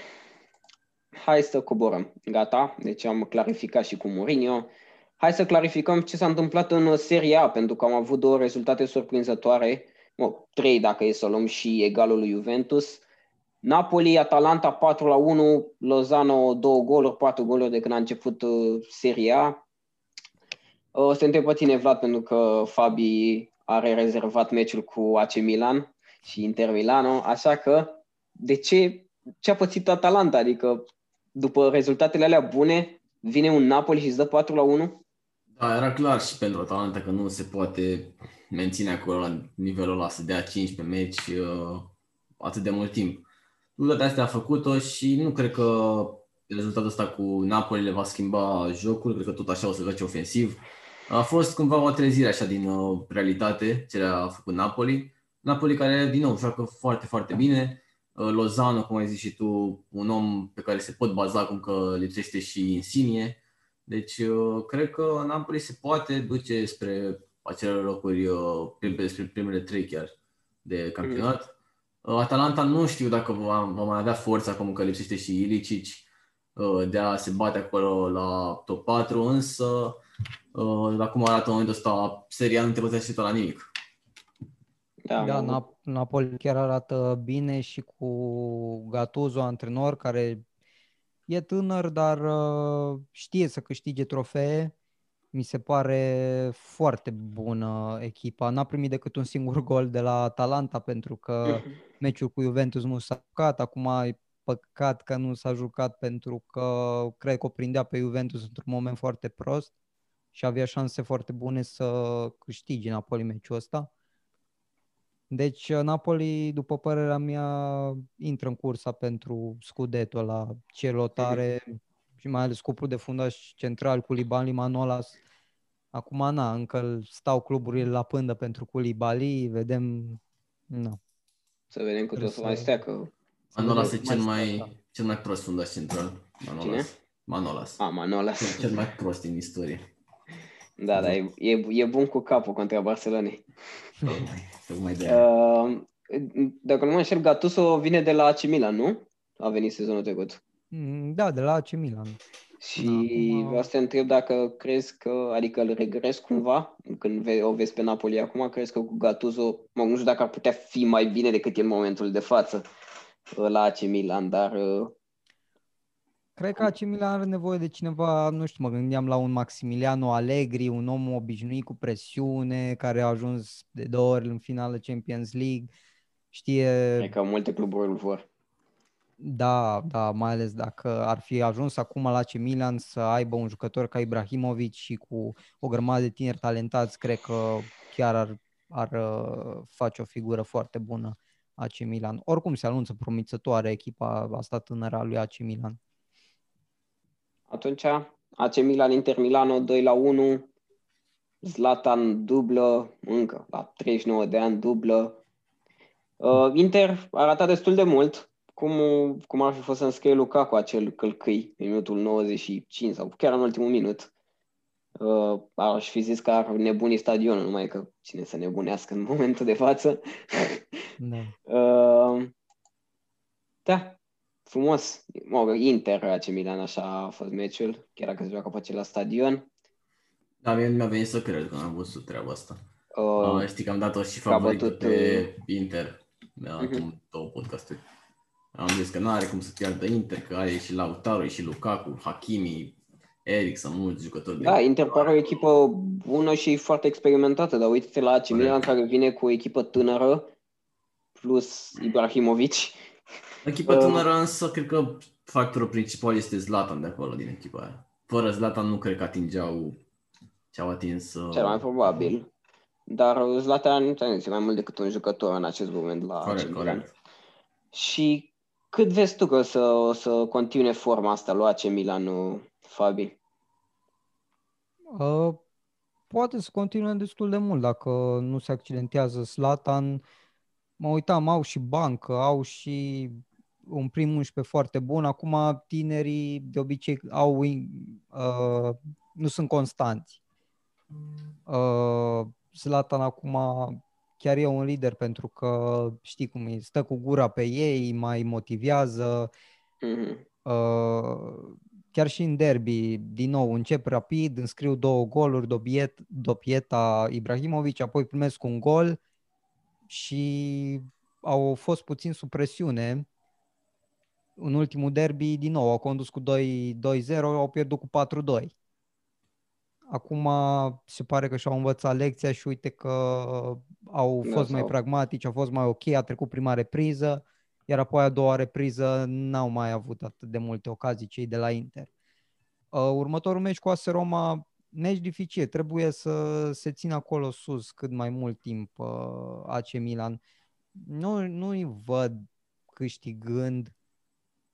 Hai să coborăm. Gata, deci am clarificat și cu Mourinho. Hai să clarificăm ce s-a întâmplat în uh, Serie A, pentru că am avut două rezultate surprinzătoare, mă, trei dacă e să luăm și egalul lui Juventus. Napoli, Atalanta 4 la 1, Lozano 2 goluri, 4 goluri de când a început uh, Serie A. O să te întreb pe tine, Vlad, pentru că Fabi are rezervat meciul cu AC Milan și Inter Milano, așa că de ce, ce a pățit Atalanta? Adică după rezultatele alea bune, vine un Napoli și îți dă 4 la 1? Da, era clar și pentru Atalanta că nu se poate menține acolo la nivelul ăla, să dea 5 pe meci uh, atât de mult timp. Cu toate astea a făcut-o și nu cred că rezultatul ăsta cu Napoli le va schimba jocul, cred că tot așa o să joace ofensiv. A fost cumva o trezire așa din uh, realitate ce a făcut Napoli. Napoli care, din nou, joacă foarte, foarte bine. Uh, Lozano, cum ai zis și tu, un om pe care se pot baza cum că lipsește și Insigne. Deci, uh, cred că Napoli se poate duce spre acele locuri, uh, prim- spre primele trei chiar de campionat. Uh, Atalanta nu știu dacă va, va mai avea forța, acum că lipsește și Ilicic, uh, de a se bate acolo la top 4, însă, uh, la cum arată în momentul ăsta, seria nu te poate la nimic. Da, Da, mă- Nap- Napoli chiar arată bine și cu Gattuso, antrenor, care e tânăr, dar uh, știe să câștige trofee. Mi se pare foarte bună echipa. N-a primit decât un singur gol de la Atalanta pentru că meciul cu Juventus nu s-a jucat. Acum e păcat că nu s-a jucat pentru că cred că o prindea pe Juventus într-un moment foarte prost și avea șanse foarte bune să câștige Napoli meciul ăsta. Deci uh, Napoli, după părerea mea, intră în cursa pentru scudetul la celotare și mai ales cuplul de fundaș central cu Libali Manolas. Acum, na, încă stau cluburile la pândă pentru Koulibaly, vedem, na. Să vedem cât o Trebuie să mai să- stea, că Manolas e cel mai, cel mai prost fundaș central. Manolas. Cine? Manolas. A, Manolas. Cel mai prost din istorie. Da, da, e, e, e bun cu capul contra Barcelonei. Tocmai, tocmai de aia. Uh, dacă nu mă înșel, Gattuso vine de la AC Milan, nu? A venit sezonul trecut. Mm, Da, de la AC Milan. Și Da, acum- vreau să te întreb dacă crezi că, adică îl regres cumva, când ve- o vezi pe Napoli acum, crezi că cu Gattuso, mă, nu știu dacă ar putea fi mai bine decât e în momentul de față uh, la AC Milan, dar uh, Cred că AC Milan are nevoie de cineva, nu știu, mă gândeam la un Maximiliano Allegri, un om obișnuit cu presiune, care a ajuns de două ori în finală Champions League, știe, cred că multe cluburi îl vor. da, da, mai ales dacă ar fi ajuns acum la AC Milan să aibă un jucător ca Ibrahimovic și cu o grămadă de tineri talentați, cred că chiar ar, ar uh, face o figură foarte bună AC Milan. Oricum se anunță promițătoare echipa asta tânără a lui AC Milan. Atunci, AC Milan, Inter Milano 2 la 1, Zlatan dublă, încă la 39 de ani dublă. Uh, Inter a ratat destul de mult, cum, cum ar fi fost să înscrie Lukaku acel călcâi în minutul 95 sau chiar în ultimul minut. Uh, aș fi zis că ar nebuni stadionul, numai că cine să nebunească în momentul de față. Da. Uh, da, frumos. Mă rog, Inter, AC Milan, așa a fost meciul, chiar dacă se joacă pe același stadion. Da, mie nu mi-a venit să cred că am văzut treaba asta. Uh, Uh, știi că am dat-o și că a favorită bătut, pe Inter. Mi-a Mhm. acum două podcasturi. Am zis că nu are cum să piardă Inter, că are și Lautaro, e și Lukaku, Hakimi, Eriksen, mulți jucători. da, de... Inter pare o echipă bună și foarte experimentată, dar uite-te la AC Corect. Milan care vine cu o echipă tânără plus Ibrahimovic. Echipa Uh, tânără însă, cred că factorul principal este Zlatan de acolo, din echipa aia. Fără Zlatan nu cred că atingeau ce au atins. uh, Cel mai probabil. Dar Zlatan nu este mai mult decât un jucător în acest moment la AC Corect, Milan. corect. Și cât vezi tu că să, o să continue forma asta lui AC Milan, Fabi? Uh, poate să continue destul de mult dacă nu se accidentează Slatan. Mă uitam, au și bancă, au și un prim 11 foarte bun. Acum tinerii de obicei au, uh, nu sunt constanți. Uh, Zlatan acum chiar e un lider pentru că știi cum e, stă cu gura pe ei, mai motivează, Mhm. Uh, chiar și în derby, din nou, încep rapid, înscriu două goluri, Dobiet, Dopieta, Ibrahimovic, apoi primesc un gol și au fost puțin sub presiune. În ultimul derby, din nou, au condus cu 2 2-0, au pierdut cu 4-2. Acum se pare că și-au învățat lecția și uite că au Da, fost mai sau- pragmatici, au fost mai ok, a trecut prima repriză, iar apoi a doua repriză n-au mai avut atât de multe ocazii cei de la Inter. Uh, următorul meci cu AS Roma, meci dificil, trebuie să se țină acolo sus cât mai mult timp uh, AC Milan. Nu, nu-i văd câștigând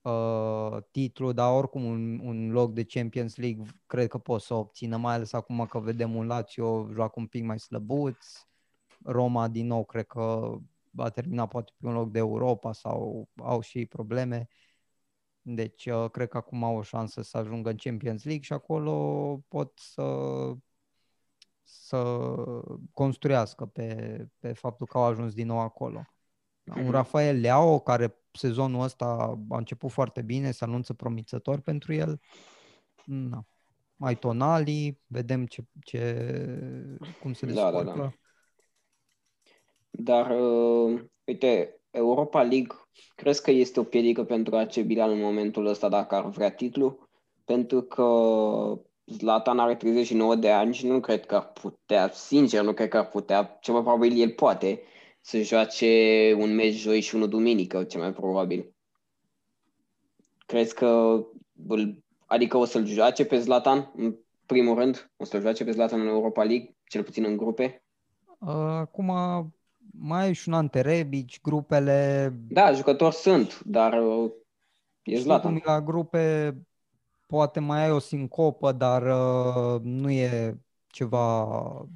uh, titlul, dar oricum un, un loc de Champions League cred că pot să obțină, mai ales acum că vedem un Lazio joacă un pic mai slăbuț, Roma din nou cred că va termina poate pe un loc de Europa sau au și ei probleme. Deci uh, cred că acum au o șansă să ajungă în Champions League și acolo pot să să construiască pe, pe faptul că au ajuns din nou acolo. Un Mhm. Rafael Leao, care sezonul ăsta a început foarte bine, se anunță promițător pentru el. Na. Mai Tonali, vedem ce, ce, cum se Da, da, da. descurcă. Dar, uh, uite, Europa League, crezi că este o piedică pentru AC Milan în momentul ăsta dacă ar vrea titlu? Pentru că Zlatan are 39 de ani și nu cred că ar putea, sincer, nu cred că ar putea, cel mai probabil el poate să joace un meci joi și unul duminică, cel mai probabil. Crezi că, îl, adică o să-l joace pe Zlatan, în primul rând, o să-l joace pe Zlatan în Europa League, cel puțin în grupe? Uh, Acum mai e și un Ante Rebic, grupele Da, jucători sunt, dar uh, e Știi Zlatan. cum e la grupe, poate mai ai o sincopă, dar uh, nu e ceva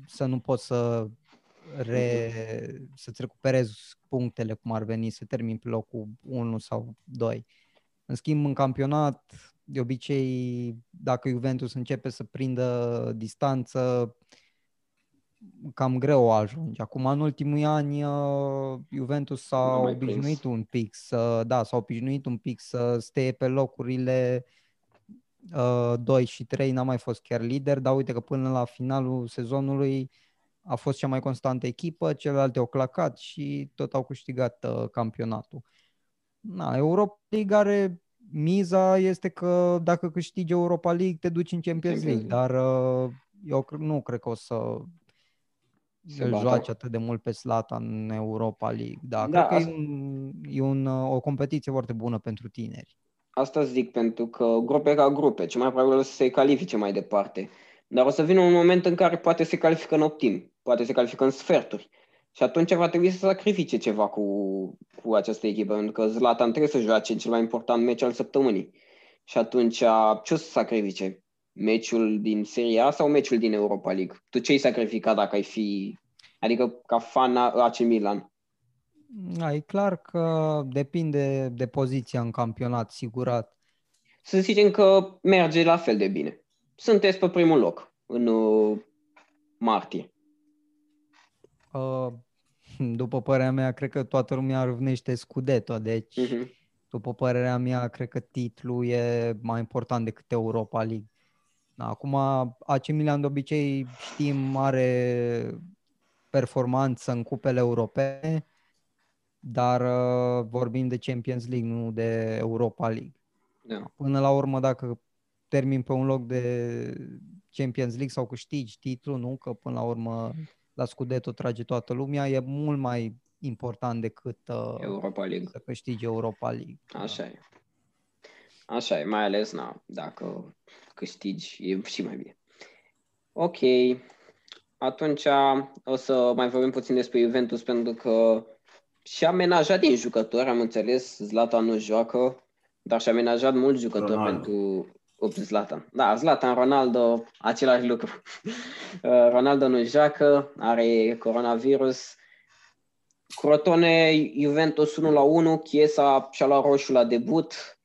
să nu poți să re, să-ți recuperezi punctele cum ar veni, să termini pe locul 1 sau 2. În schimb, în campionat, de obicei, dacă Juventus începe să prindă distanță, cam greu o ajunge. Acum, în ultimii ani, uh, Juventus s-a obișnuit prins. un pic să, da, s-a obișnuit un pic să stea pe locurile uh, 2 și 3, n-a mai fost chiar lider, dar uite că până la finalul sezonului a fost cea mai constantă echipă, celelalte au clacat și tot au câștigat uh, campionatul. Na, Europa League are miza este că dacă câștigi Europa League te duci în Champions League, dar uh, eu nu cred că o să se îl joace atât de mult pe Slata în Europa League. Da, da cred asta... că e, un, e un, o competiție foarte bună pentru tineri. Asta zic, pentru că grupe ca grupe, ce mai probabil o să se califice mai departe. Dar o să vină un moment în care poate se califică în optim, poate se califică în sferturi. Și atunci va trebui să sacrifice ceva cu, cu această echipă, pentru că Zlatan trebuie să joace cel mai important meci al săptămânii. Și atunci ce o să sacrifice? Meciul din Serie A sau meciul din Europa League? Tu ce ai sacrificat dacă ai fi, adică ca fan AC Milan? Da, e clar că depinde de poziția în campionat, sigurat. Să zicem că merge la fel de bine. Sunteți pe primul loc în uh, martie. Uh, după părerea mea, cred că toată lumea râvnește Scudetto, deci uh-huh. după părerea mea, cred că titlul e mai important decât Europa League. Acum, AC Milan de obicei știm are performanță în cupele europene, dar uh, vorbim de Champions League, nu de Europa League. Da. Până la urmă, dacă termin pe un loc de Champions League sau câștigi titlul, nu? Că până la urmă la Scudetto trage toată lumea, e mult mai important decât uh, Europa League. să câștigi Europa League. Așa e. Așa e, mai ales na, dacă câștigi, e și mai bine. Ok, atunci o să mai vorbim puțin despre Juventus pentru că și-a amenajat din jucători, am înțeles, Zlatan nu joacă, dar și-a amenajat mulți jucători Ronaldo. pentru Ups, Zlatan. Da, Zlatan, Ronaldo, același lucru. Uh, Ronaldo nu joacă, are coronavirus. Crotone, Juventus 1 la 1, Chiesa și-a luat roșu la debut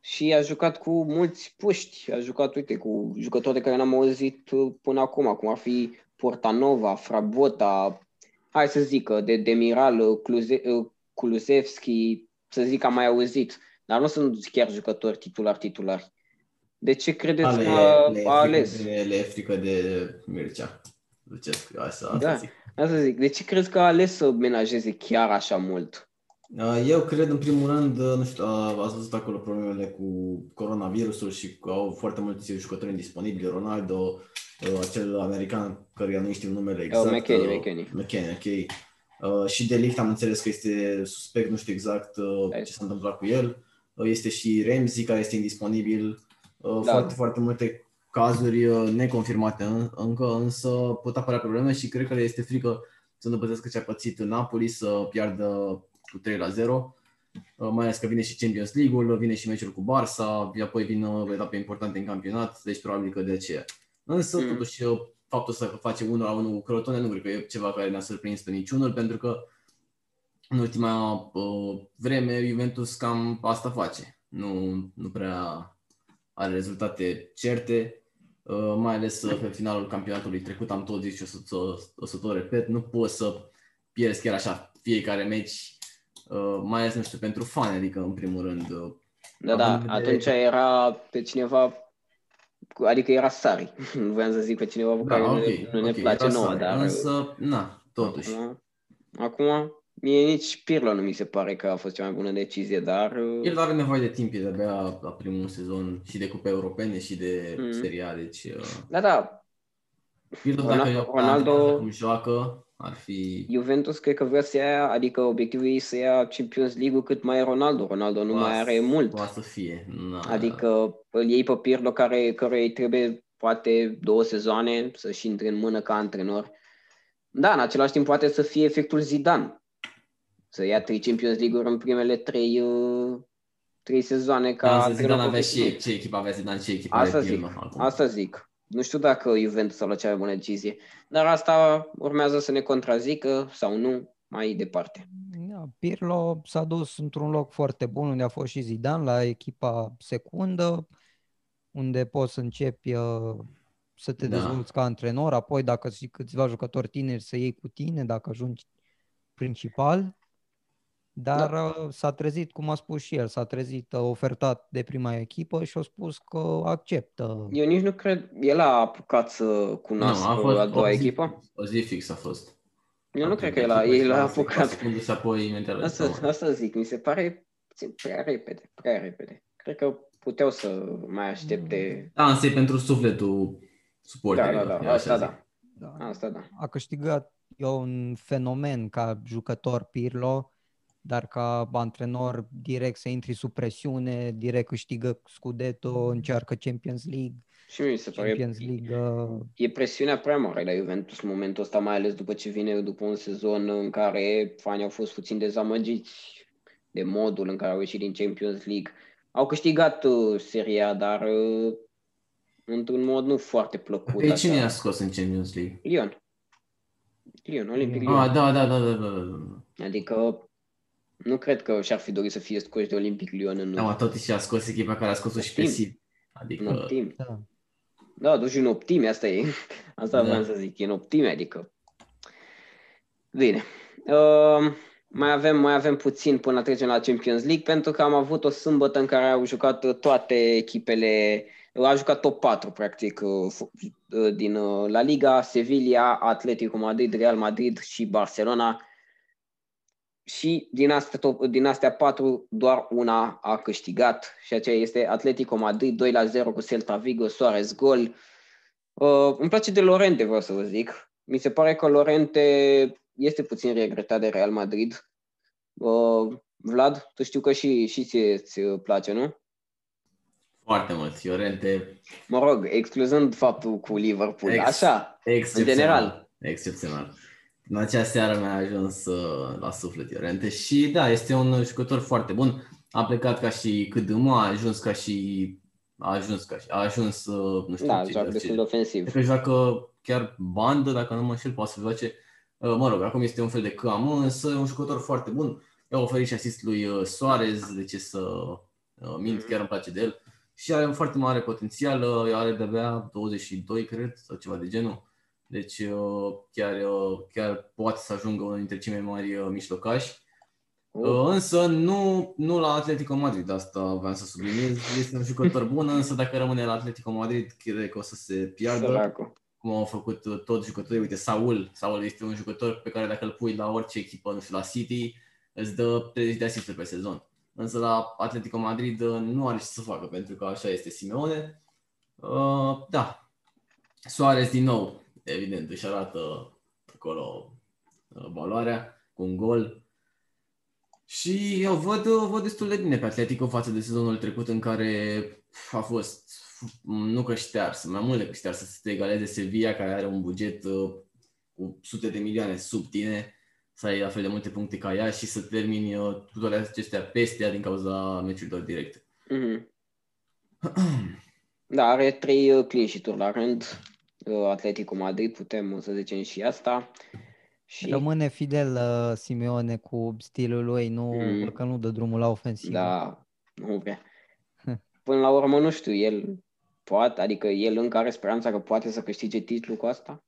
și a jucat cu mulți puști. A jucat, uite, cu jucători de care n-am auzit până acum, cum ar fi Portanova, Frabota, hai să zic, de Demiral, Cluze, Kulusevski, să zic, am mai auzit. Dar nu sunt chiar jucători titular-titulari. De ce credeți ale, că a ales? De, le e frică de Mircea. Lucescu, asta, asta da, zic. Asta zic. De ce crezi că a ales să menajeze chiar așa mult? Eu cred, în primul rând, nu știu, ați văzut acolo problemele cu coronavirusul și că au foarte mulți jucători indisponibili. Ronaldo, acel american căruia nu știu numele exact. Oh, McKenny, McKenny. McKenny, ok. Uh, și de Ligt am înțeles că este suspect, nu știu exact uh, ce s-a întâmplat cu el. Uh, este și Ramsey, care este indisponibil. Uh, da. foarte, foarte multe cazuri uh, neconfirmate în, încă, însă pot apărea probleme și cred că le este frică să nu pățească ce a pățit în Napoli, să piardă cu 3 la 0, uh, mai ales că vine și Champions League-ul, vine și meciul cu Barça, apoi vin etape importante în campionat, deci probabil că de aceea. Însă, mm. totuși, faptul să face 1 la 1 cu Crotone nu cred că e ceva care ne-a surprins pe niciunul, pentru că în ultima uh, vreme Juventus cam asta face. Nu, nu prea are rezultate certe, uh, mai ales uh, pe finalul campionatului trecut am tot zis și o să, o să tot repet, nu poți să pierzi chiar așa fiecare meci, uh, mai ales, nu știu, pentru fani, adică în primul rând. Da, da, de... atunci era pe cineva, adică era Sari, nu voiam să zic pe cineva cu da, care okay, nu, nu okay, ne place nouă, dar... Însă, na, totuși. Acum, acum Mie nici Pirlo nu mi se pare că a fost cea mai bună decizie, dar... Uh, El are nevoie de timp, e de-abia la primul sezon și de cupe europene și de mm. seria, deci... Uh... Da, da. Pirlo, dacă Ronaldo, Ronaldo cum joacă, ar fi... Juventus cred că vrea să ia, adică obiectivul e să ia Champions League-ul cât mai e Ronaldo. Ronaldo nu mai are mult. Poate să fie. Na. Adică îl iei pe Pirlo care, care îi trebuie poate două sezoane să-și intre în mână ca antrenor. Da, în același timp poate să fie efectul Zidane să ia trei Champions League-uri în primele trei, uh, trei sezoane ca da, Zidane avea și ce echipă avea Zidane, ce echipă asta zic, asta zic. nu știu dacă Juventus a luat cea mai bună decizie, dar asta urmează să ne contrazică sau nu mai departe. Da, Pirlo s-a dus într-un loc foarte bun unde a fost și Zidane la echipa secundă, unde poți să începi uh, să te da. dezvolți ca antrenor, apoi dacă și câțiva jucători tineri să iei cu tine, dacă ajungi principal. Dar da. Uh, s-a trezit, cum a spus și el, s-a trezit uh, ofertat de prima echipă și a spus că acceptă. Eu nici nu cred, el a apucat să cunoască nu, a, a doua o zi, echipă? O zi fix a fost. Eu nu cred că el a, el a apucat. apoi imediat asta, asta zic, mi se pare prea repede, prea repede. Cred că puteau să mai aștepte. Da, însă e pentru sufletul suporterilor. Da, da, da, asta da. da. Asta da. A câștigat eu un fenomen ca jucător Pirlo, dar ca antrenor direct să intri sub presiune, direct câștigă Scudetto, încearcă Champions League. Și mi se pare, Champions League, uh... e presiunea prea mare la Juventus în momentul ăsta, mai ales după ce vine după un sezon în care fanii au fost puțin dezamăgiți de modul în care au ieșit din Champions League. Au câștigat uh, seria, dar uh, într-un mod nu foarte plăcut. Pe cine a scos în Champions League? Lyon. Lyon, Olympic Lyon. Ah, da, da, da, da, da, da. Adică nu cred că și-ar fi dorit să fie scoși de Olympic Lyon în... Da, tot și a scos echipa care a scos-o și pe Sid. Adică... În optim. Da. da, duci în optime, asta e. Asta da. vreau să zic, e în optime, adică... Bine. Uh, mai avem, mai avem puțin până la trecem la Champions League, pentru că am avut o sâmbătă în care au jucat toate echipele, a jucat top 4, practic, uh, uh, din uh, La Liga, Sevilla, Atletico Madrid, Real Madrid și Barcelona. Și din astea, top, din astea patru, doar una a câștigat și aceea este Atletico Madrid, 2 la 0 cu Celta Vigo, Soares gol. Uh, îmi place de Lorente, vreau să vă zic. Mi se pare că Lorente este puțin regretat de Real Madrid. Uh, Vlad, tu știu că și, și ție îți place, nu? Foarte mult. Llorente... Mă rog, excluzând faptul cu Liverpool, Ex- așa, în general. Excepțional. În acea seară mi-a ajuns uh, la suflet Llorente și da, este un jucător foarte bun. A plecat ca și Câdâmă, a ajuns ca și a ajuns ca și, a ajuns, uh, nu știu da, ce, joacă destul de ofensiv. Cred că joacă chiar bandă, dacă nu mă înșel, poate să joace Uh, mă rog, acum este un fel de cam, însă un jucător foarte bun. I-a oferit și asist lui uh, Soares, de ce să uh, mint, chiar îmi place de el. Și are un foarte mare potențial, are de-abia 22, cred, sau ceva de genul. Deci chiar, chiar poate să ajungă unul dintre cei mai mari mișlocași. Oh. Însă nu, nu la Atletico Madrid, asta vreau să subliniez. Este un jucător bun, însă dacă rămâne la Atletico Madrid, cred că o să se piardă. Săracu cum au făcut uh, toți jucătorii. Uite, Saul, Saul este un jucător pe care dacă îl pui la orice echipă, nu știu, la City, îți dă 30 de asisturi pe sezon. Însă la Atletico Madrid uh, nu are ce să facă, pentru că așa este Simeone. Uh, da, Soares din nou, evident, își arată acolo uh, valoarea cu un gol. Și eu văd, văd destul de bine pe Atletico față de sezonul trecut în care a fost nu că ștearsă, mai mult decât ștearsă, să te egaleze Sevilla, care are un buget uh, cu sute de milioane sub tine, să ai la fel de multe puncte ca ea și să termini uh, cu toate acestea peste ea din cauza meciurilor directe. Mm-hmm. da, are trei uh, clean sheet la rând. Atletico Madrid, putem să zicem și asta. Și... Rămâne fidel uh, Simeone cu stilul lui, nu, mm. că nu dă drumul la ofensivă. Da, nu vrea. Până la urmă, nu știu, el Poate, adică el încă are speranța că poate să câștige titlul cu asta?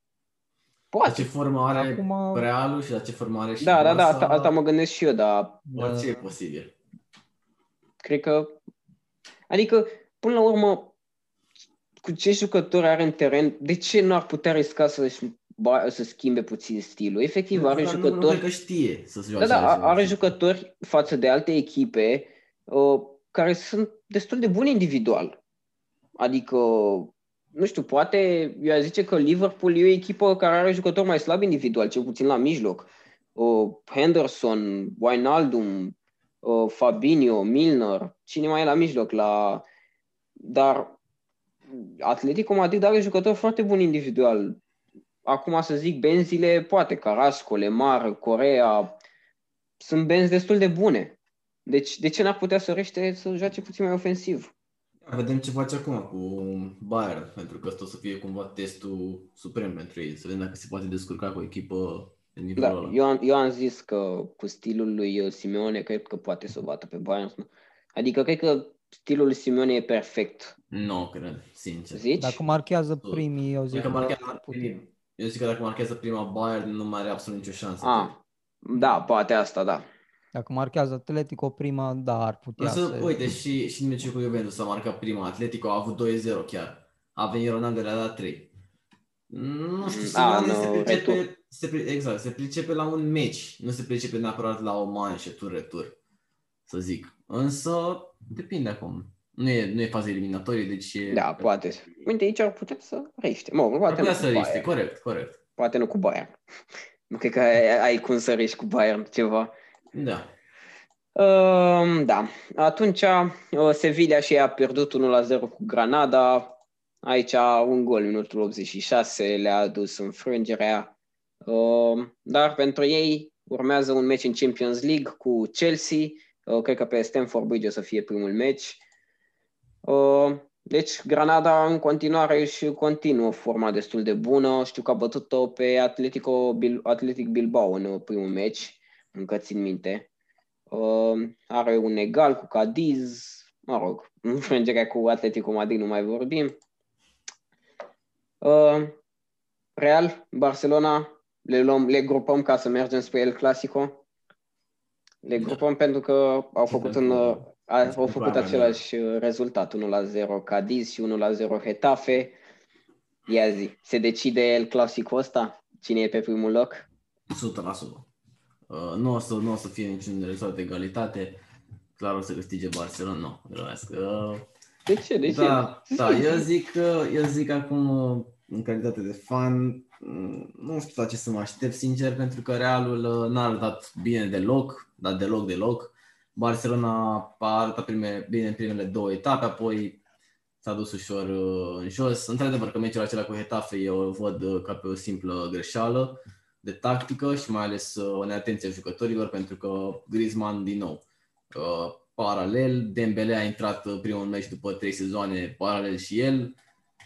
Poate. La ce formă are Acum... Realul și la ce formă are și Da, da, da, asta, asta mă gândesc și eu, dar... Orice e posibil. Cred că... Adică, până la urmă, cu ce jucători are în teren, de ce nu ar putea risca să să schimbe puțin stilul. Efectiv, nu, are jucători... Nu, nu că știe să se joace. Da, da, are jucători față de alte echipe uh, care sunt destul de buni individual. Adică, nu știu, poate eu aș zice că Liverpool e o echipă care are jucători mai slabi individual, cel puțin la mijloc. Uh, Henderson, Wijnaldum, uh, Fabinho, Milner, cine mai e la mijloc? La... Dar Atletico Madrid are jucători foarte buni individual. Acum să zic benzile, poate Carrasco, Lemar, Corea, sunt benzi destul de bune. Deci de ce n-ar putea să rește să joace puțin mai ofensiv? Vedem ce face acum cu Bayern, pentru că asta o să fie cumva testul suprem pentru ei, să vedem dacă se poate descurca cu o echipă de nivelul Da, ăla. eu am, eu am zis că cu stilul lui uh, Simeone cred că poate să o bată pe Bayern. Adică cred că stilul lui Simeone e perfect. Nu, cred, sincer. Zici? Dacă marchează primii, eu zic Dacă că marchează putea. primii, eu zic că dacă marchează prima Bayern nu mai are absolut nicio șansă. Ah, da, poate asta, da. Dacă marchează Atletico prima, da, ar putea Însă, să... uite, și, și în meciul cu Juventus a marcat prima. Atletico a avut 2-0 chiar. A venit Ronaldo, le-a dat 3. Nu știu, A, Simeone nu, se retur. pricepe, se, pri- exact, se pricepe la un meci. Nu se pricepe neapărat la o manșă, tur-retur, să zic. Însă, depinde acum. Nu e, nu e fază eliminatorie, deci e... Da, poate. Uite, aici ar putea să riște. Mă, Ar poate nu putea cu să riște, Bayern. corect, corect. Poate nu cu Bayern. Nu cred că ai, ai cum să riști cu Bayern ceva. Da. Um, da, atunci uh, Sevilla și a pierdut 1-0 cu Granada. Aici un gol, minutul 86, le-a adus înfrângerea. Um, dar pentru ei urmează un meci în Champions League cu Chelsea. Uh, cred că pe Stamford Bridge o să fie primul meci. Uh, deci Granada în continuare își continuă forma destul de bună. Știu că a bătut-o pe Atletico Bil- Atletic Bilbao în uh, primul meci, încă țin minte. Uh, are un egal cu Cadiz, mă rog, înfrângerea cu Atletico Madrid nu mai vorbim. Uh, Real, Barcelona, le, luăm, le grupăm ca să mergem spre El Clasico. Le grupăm pentru că au făcut, un, uh, au făcut același uh, rezultat, 1 la 0 Cadiz și 1 la 0 Hetafe. Ia zi, se decide El Clasico ăsta? Cine e pe primul loc? 100%. Uh, nu, o să, nu o să fie niciun rezultat de egalitate. Clar o să câștige Barcelona. Nu, glumesc. Uh, De ce? De ce? da, da, eu zic, că- eu zic acum, uh, în calitate de fan, mm, nu știu la ce să mă aștept, sincer, pentru că Realul uh, n-a arătat bine deloc, dar deloc, deloc. Barcelona a arătat prime, bine în primele două etape, apoi s-a dus ușor uh, în jos. Într-adevăr că meciul acela cu Hetafe eu îl văd uh, ca pe o simplă greșeală de tactică și mai ales uh, o neatenție a jucătorilor pentru că Griezmann din nou uh, paralel, Dembele a intrat uh, primul meci după trei sezoane paralel și el,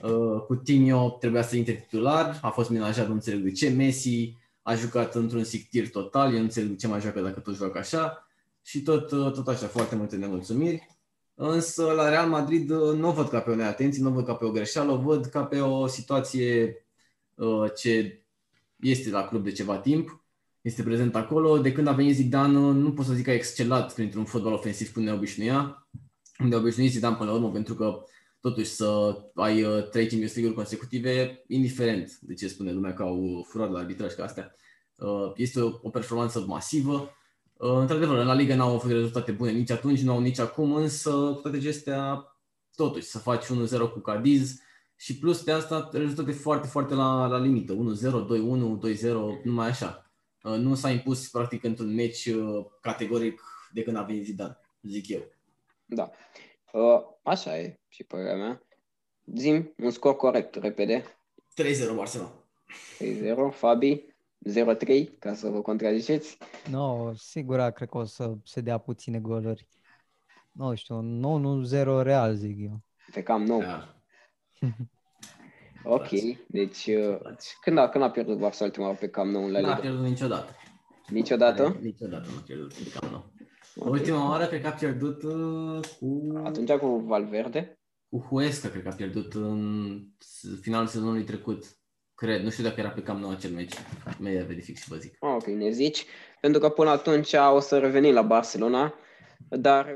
uh, Coutinho trebuia să intre titular, a fost menajat, nu înțeleg de ce, Messi a jucat într-un sictir total, eu nu înțeleg de ce mai joacă dacă tot joacă așa și tot, uh, tot așa, foarte multe nemulțumiri. Însă la Real Madrid uh, nu o văd ca pe o neatenție, nu o văd ca pe o greșeală, o văd ca pe o situație uh, ce este la club de ceva timp, este prezent acolo. De când a venit Zidane, nu pot să zic că a excelat printr-un fotbal ofensiv cum ne obișnuia. Ne obișnuit Zidane până la urmă, pentru că totuși să ai uh, trei Champions League-uri consecutive, indiferent de ce spune lumea că au furat la arbitraj ca astea, uh, este o, o performanță masivă. Uh, Într-adevăr, în La Liga n-au avut rezultate bune nici atunci, nu au nici acum, însă cu toate acestea, totuși, să faci 1-0 cu Cadiz, și plus de asta rezultate foarte, foarte la, la limită. 1-0, 2-1, 2-0, numai așa. Uh, Nu s-a impus practic într-un meci uh, categoric de când a venit Zidane, zic eu. Da. Uh, așa e și părerea mea. Zim, un scor corect, repede. 3-0 Barcelona. 3-0, Fabi, 0-3, ca să vă contraziceți. Nu, no, sigur, cred că o să se dea puține goluri. Nu știu, 9-0 real, zic eu. Pe cam nou. Da. ok, deci uh, când, a, când a pierdut Barcelona ultima pe cam nou la Liga? N-a pierdut niciodată. Niciodată? Niciodată nu a pierdut pe cam 9. Ultima oară cred că a pierdut uh, cu, Atunci cu Valverde? cu Huesca, cred că a pierdut în finalul sezonului trecut. Cred, nu știu dacă era pe cam nou acel meci. Media verific și vă zic. Ah, ok, ne zici. Pentru că până atunci o să revenim la Barcelona, dar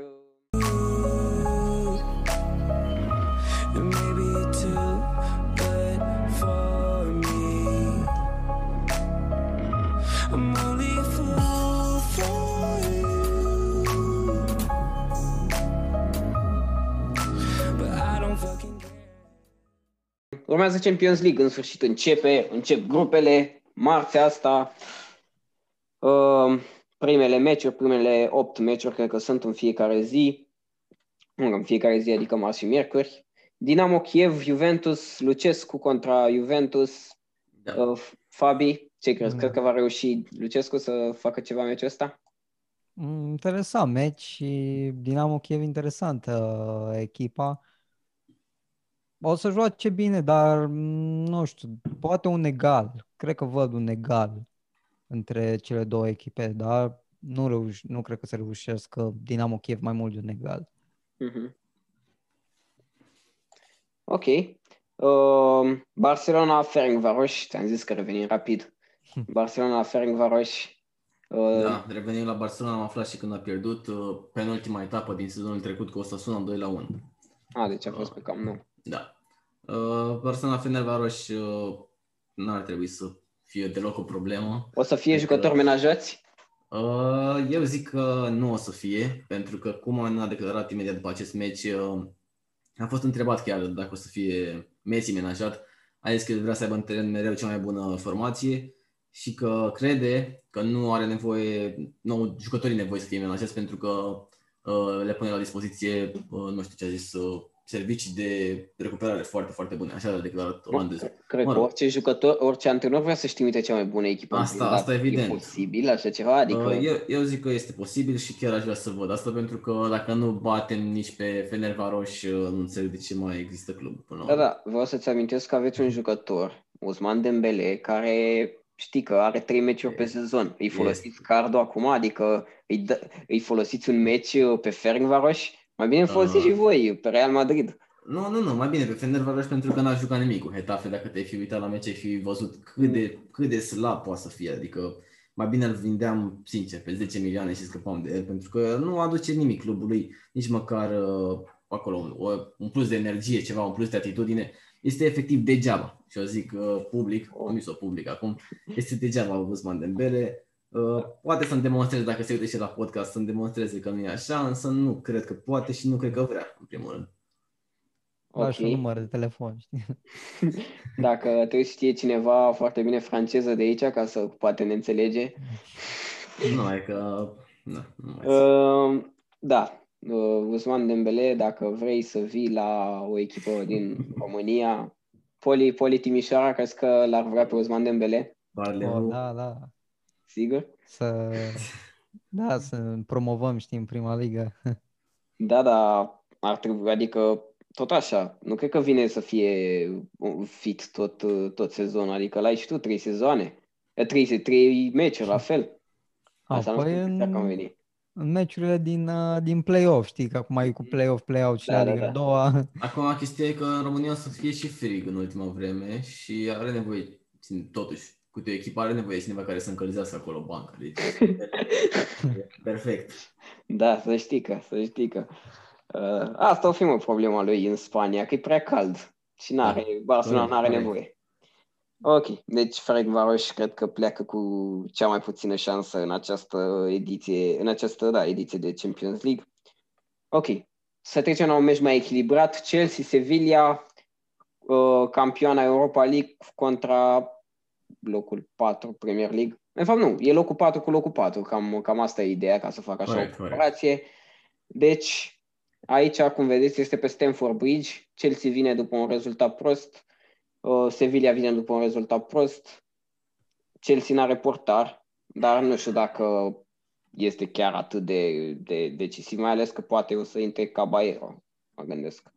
urmează Champions League, în sfârșit începe, încep grupele, marțea asta, uh, primele meciuri, primele 8 meciuri, cred că sunt în fiecare zi, nu, în fiecare zi, adică marți și miercuri. Dinamo Kiev, Juventus, Lucescu contra Juventus, Da. uh, Fabi, ce crezi? Mm. Cred că va reuși Lucescu să facă ceva meciul ăsta? Mm, Interesant meci și Dinamo Kiev interesantă uh, echipa. O să joace bine, dar mm, nu știu, poate un egal. Cred că văd un egal între cele două echipe, dar nu, reuș- nu cred că să reușească Dinamo Kiev mai mult de un egal. Mhm. Ok. Uh, Barcelona Ferencvaros, ți-am zis că revenim rapid. Barcelona Ferencvaros. Uh, Da, revenim la Barcelona, am aflat și când a pierdut uh, penultima etapă din sezonul trecut cu Osasuna 2 la 1. A, deci a fost pe cam nou. Da. Uh, Barcelona Fenerbahce uh, n-ar trebui să fie deloc o problemă. O să fie Adică- jucători menajați? Uh, eu zic că nu o să fie, pentru că cum a declarat imediat după acest meci, uh, a fost întrebat chiar dacă o să fie Messi menajat. A zis că vrea să aibă în teren mereu cea mai bună formație și că crede că nu are nevoie, nu jucătorii nevoie să fie menajați pentru că uh, le pune la dispoziție, uh, nu știu ce a zis, uh, servicii de recuperare foarte, foarte bune. Așa a declarat olandezul. Cred Mă că rog. orice jucător, orice antrenor vrea să-și trimite cea mai bună echipă. în Asta- plin, dar asta evident. E posibil așa ceva? Adică... Uh, Eu, eu zic că este posibil și chiar aș vrea să văd asta pentru că dacă nu batem nici pe Fenerbahce, uh, nu înțeleg de ce mai există club până la Da, urmă. da, vreau să-ți amintesc că aveți un jucător, Usman Dembele, care știi că are trei meciuri pe sezon. Îi folosiți cardul acum, adică îi, dă, îi folosiți un meci uh, pe Ferencvaros, mai bine îl folosiți Ah. și voi pe Real Madrid. Nu, nu, nu, mai bine pe Fenerbahce pentru că n-a jucat nimic cu Hetafe. Dacă te-ai fi uitat la meci, ai fi văzut cât de, cât de slab poate să fie. Adică mai bine îl vindeam, sincer, pe 10 milioane și scăpam de el, pentru că nu aduce nimic clubului, nici măcar uh, acolo un, o, un plus de energie, ceva, un plus de atitudine. Este efectiv degeaba. Și eu zic uh, public, am zis-o public acum, este degeaba Guzman Dembele. Uh, poate să-mi demonstreze, dacă se uite și la podcast, să-mi demonstreze că nu e așa, însă nu cred că poate și nu cred că vrea, în primul rând. Lași un Ok. număr de telefon, știi? Dacă trebuie să știe cineva foarte bine franceză de aici, ca să poate ne înțelege. Nu, e că... Da, nu mai Uh, da, uh, Usman Dembele, dacă vrei să vii la o echipă din România, Poli, Poli Timișoara, crezi că l-ar vrea pe Usman Dembele? Barleu, Oh, da, da. Sigur? Să, da, să promovăm, știi, în prima ligă. Da, da, ar trebui, adică tot așa, nu cred că vine să fie un fit tot, tot sezonul, adică l-ai și tu trei sezoane, Eh, trei, trei meciuri la fel. A, Asta nu păi știu exact cum în, veni. în meciurile din, uh, din play-off, știi, că acum e cu play-off, play-out și Da, la da, Liga da. a doua. Acum chestia e că în România o să fie și frig în ultima vreme și are nevoie, totuși, cu o echipă are nevoie de cineva care să încălzească acolo banca. Deci, perfect. Da, să știi că, să știi că. Uh, asta o fi mă problema lui în Spania, că e prea cald și n-are, Barcelona Corect, n-are corect. nevoie. Ok, deci Frank Varoș cred că pleacă cu cea mai puțină șansă în această ediție, în această, da, ediție de Champions League. Ok, să trecem la un meci mai echilibrat. Chelsea-Sevilla, uh, campioana Europa League contra locul 4 Premier League. De fapt nu, e locul 4 cu locul 4, cam, cam asta e ideea ca să fac așa Corect, o corect. comparație. Deci, aici, cum vedeți, este pe Stamford Bridge. Chelsea vine după un rezultat prost, uh, Sevilla vine după un rezultat prost, Chelsea n-are portar, dar nu știu dacă este chiar atât de, de decisiv, mai ales că poate o să intre Caballero, mă gândesc.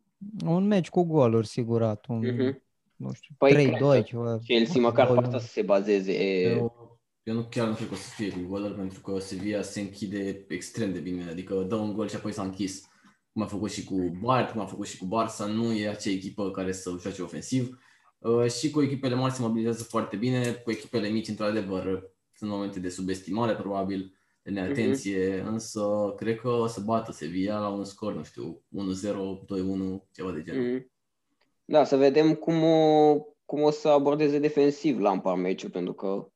Un meci cu goluri, sigurat. Un, Mhm. Nu știu, Păi, 3-2, cred că ceva. Chelsea măcar 2-1. poate să se bazeze. Eu, eu nu chiar nu cred că o să fie cu goluri pentru că Sevilla se închide extrem de bine, adică dă un gol și apoi s-a închis. Cum a făcut și cu Bayern, cum a făcut și cu Barça, nu e acea echipă care să joace ofensiv. Uh, și cu echipele mari se mobilizează foarte bine, cu echipele mici, într-adevăr, sunt momente de subestimare, probabil, de neatenție, însă cred că o să bată Sevilla la un scor, nu știu, 1-0, 2-1, ceva de genul. Mhm. Da, să vedem cum o, cum o să abordeze defensiv Lampard meciul, pentru că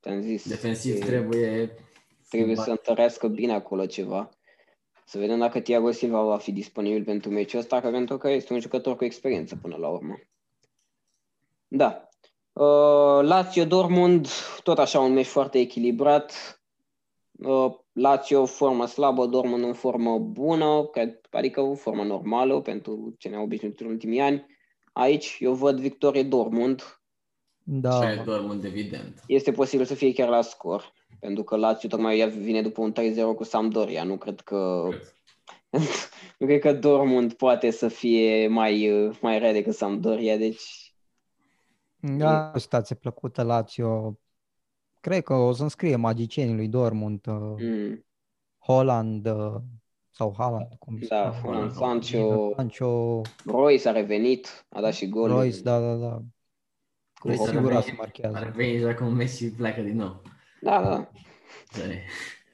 te-am zis, Defensiv e- trebuie trebuie schimbat. să întărească bine acolo ceva. Să vedem dacă Thiago Silva va fi disponibil pentru meciul ăsta, că pentru că este un jucător cu experiență până la urmă. Da. Uh, Lazio Dortmund, tot așa un meci foarte echilibrat. Uh, Lazio formă slabă, Dortmund în formă bună, cred, adică o formă normală pentru ce ne-au obișnuit în ultimii ani. Aici eu văd victorie Dortmund. Da, Așa e Dortmund, evident. Este posibil să fie chiar la scor, pentru că Lazio tocmai ea vine după un 3-0 cu Sampdoria. Nu cred că Cred. nu cred că Dortmund poate să fie mai, uh, mai rea decât Sampdoria, deci Da, o situație plăcută Lazio. Cred că o să-mi scrie magicienii lui Dortmund, uh, mm, Holland uh, sau Haaland, cum se da, cheamă. Holland, Sancho, Sancho, Royce a revenit, a dat și gol. Royce, da, da, da. Cu Royce are siguranță venit- marchează. Ar veni joacă un Messi pleacă din nou. Da, da. Da, e-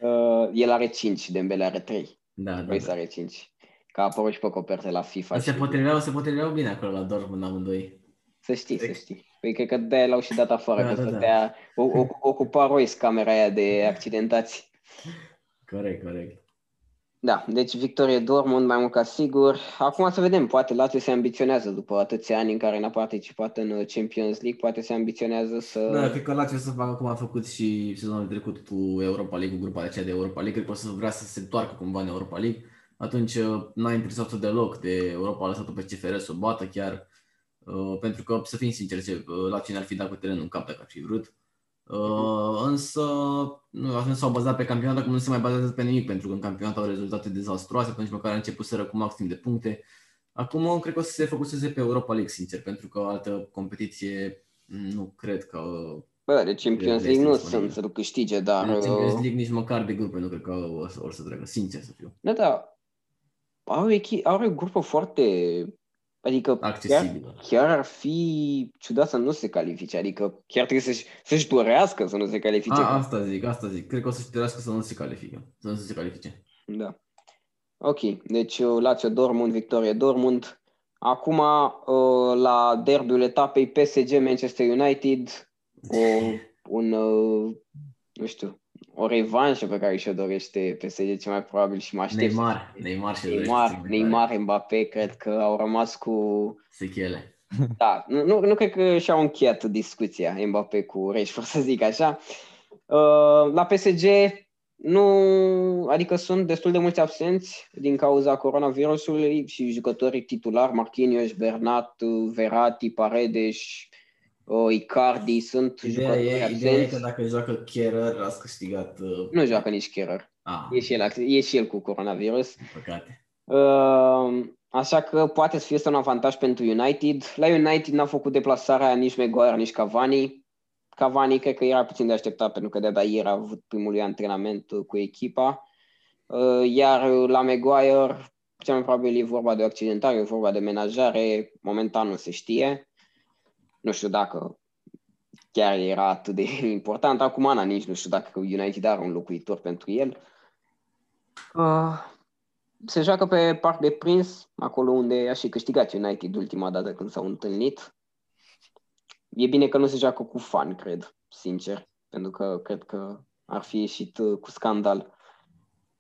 Uh, el are 5, Dembele are 3. Da, da. Royce da. are 5. Că a apărut și pe coperte la FIFA. Se și- potriveau, se potriveau bine acolo la Dortmund amândoi. Să știi, să Ex- știi. Păi cred că de-aia l-au și dat afară, Da, că da, da. stătea, o, o, ocupa Royce camera aia de accidentați. Corect, corect. Da, deci victorie Dortmund mai mult ca sigur. Acum să vedem, poate Lazio se ambiționează după atâția ani în care n-a participat în uh, Champions League, poate se ambiționează să... Da, cred că Lazio o să facă cum a făcut și sezonul trecut cu Europa League, cu grupa aceea de Europa League. Cred că o să vrea să se întoarcă cumva în Europa League. Atunci uh, n-a interesat-o deloc de Europa, a lăsat-o pe CFR să o bată chiar. Uh, pentru că, să fim sinceri, ce- uh, Lazio ne-ar fi dat cu terenul în cap dacă ar fi vrut. Uh, însă, nu, atunci s-au bazat pe campionat, acum nu se mai bazează pe nimic, pentru că în campionat au rezultate dezastroase, atunci măcar a început să cu maxim de puncte. Acum cred că o să se focuseze pe Europa League, sincer, pentru că altă competiție nu cred că Bă, de Champions Este League nu disponibil. sunt să-l câștige, dar... în Champions uh, League nici măcar de grupe nu cred că o să, o să treacă, sincer să fiu. Da, da. Au o, echi- au o grupă foarte... Adică chiar, Accesibil. chiar ar fi ciudat să nu se califice, adică chiar trebuie să-și, să-și dorească să nu se califice. A, asta zic, asta zic. Cred că o să-și dorească să nu se califice. Să nu se califice. Da. Ok, deci uh, Lazio Dortmund, victorie Dortmund. Acum uh, la derbiul etapei PSG Manchester United, o, un, uh, nu știu, o revanșă pe care și-o dorește PSG ce mai probabil și mă aștept. Neymar, Neymar și Neymar, Neymar, Mbappé, cred că au rămas cu... Sechele. Da, nu, nu, nu cred că și-au încheiat discuția Mbappé cu Rashford, să zic așa. Uh, la PSG nu, adică sunt destul de mulți absenți din cauza coronavirusului și jucătorii titulari, Marquinhos, Bernat, Verratti, Paredes, uh, Icardi, sunt Ideea jucători e, ideea e absenți. că dacă joacă Kerrer, ați câștigat... Uh, Nu joacă nici Kerr. a, E și el, e și el cu coronavirus. din păcate. Uh, așa că poate să fie asta un avantaj pentru United. La United n-a făcut deplasarea nici Maguire, nici Cavani. Cavani cred că era puțin de așteptat pentru că de-abia ieri a avut primul lui antrenament uh, cu echipa. Uh, iar la Maguire, cel mai probabil e vorba de o accidentare, e vorba de menajare, momentan nu se știe. Nu știu dacă chiar era atât de important. Acum Ana nici nu știu dacă United are un locuitor pentru el. Uh, se joacă pe Parc de Prins, acolo unde a și câștigat United ultima dată când s-au întâlnit. E bine că nu se joacă cu fan, cred, sincer, pentru că cred că ar fi ieșit uh, cu scandal.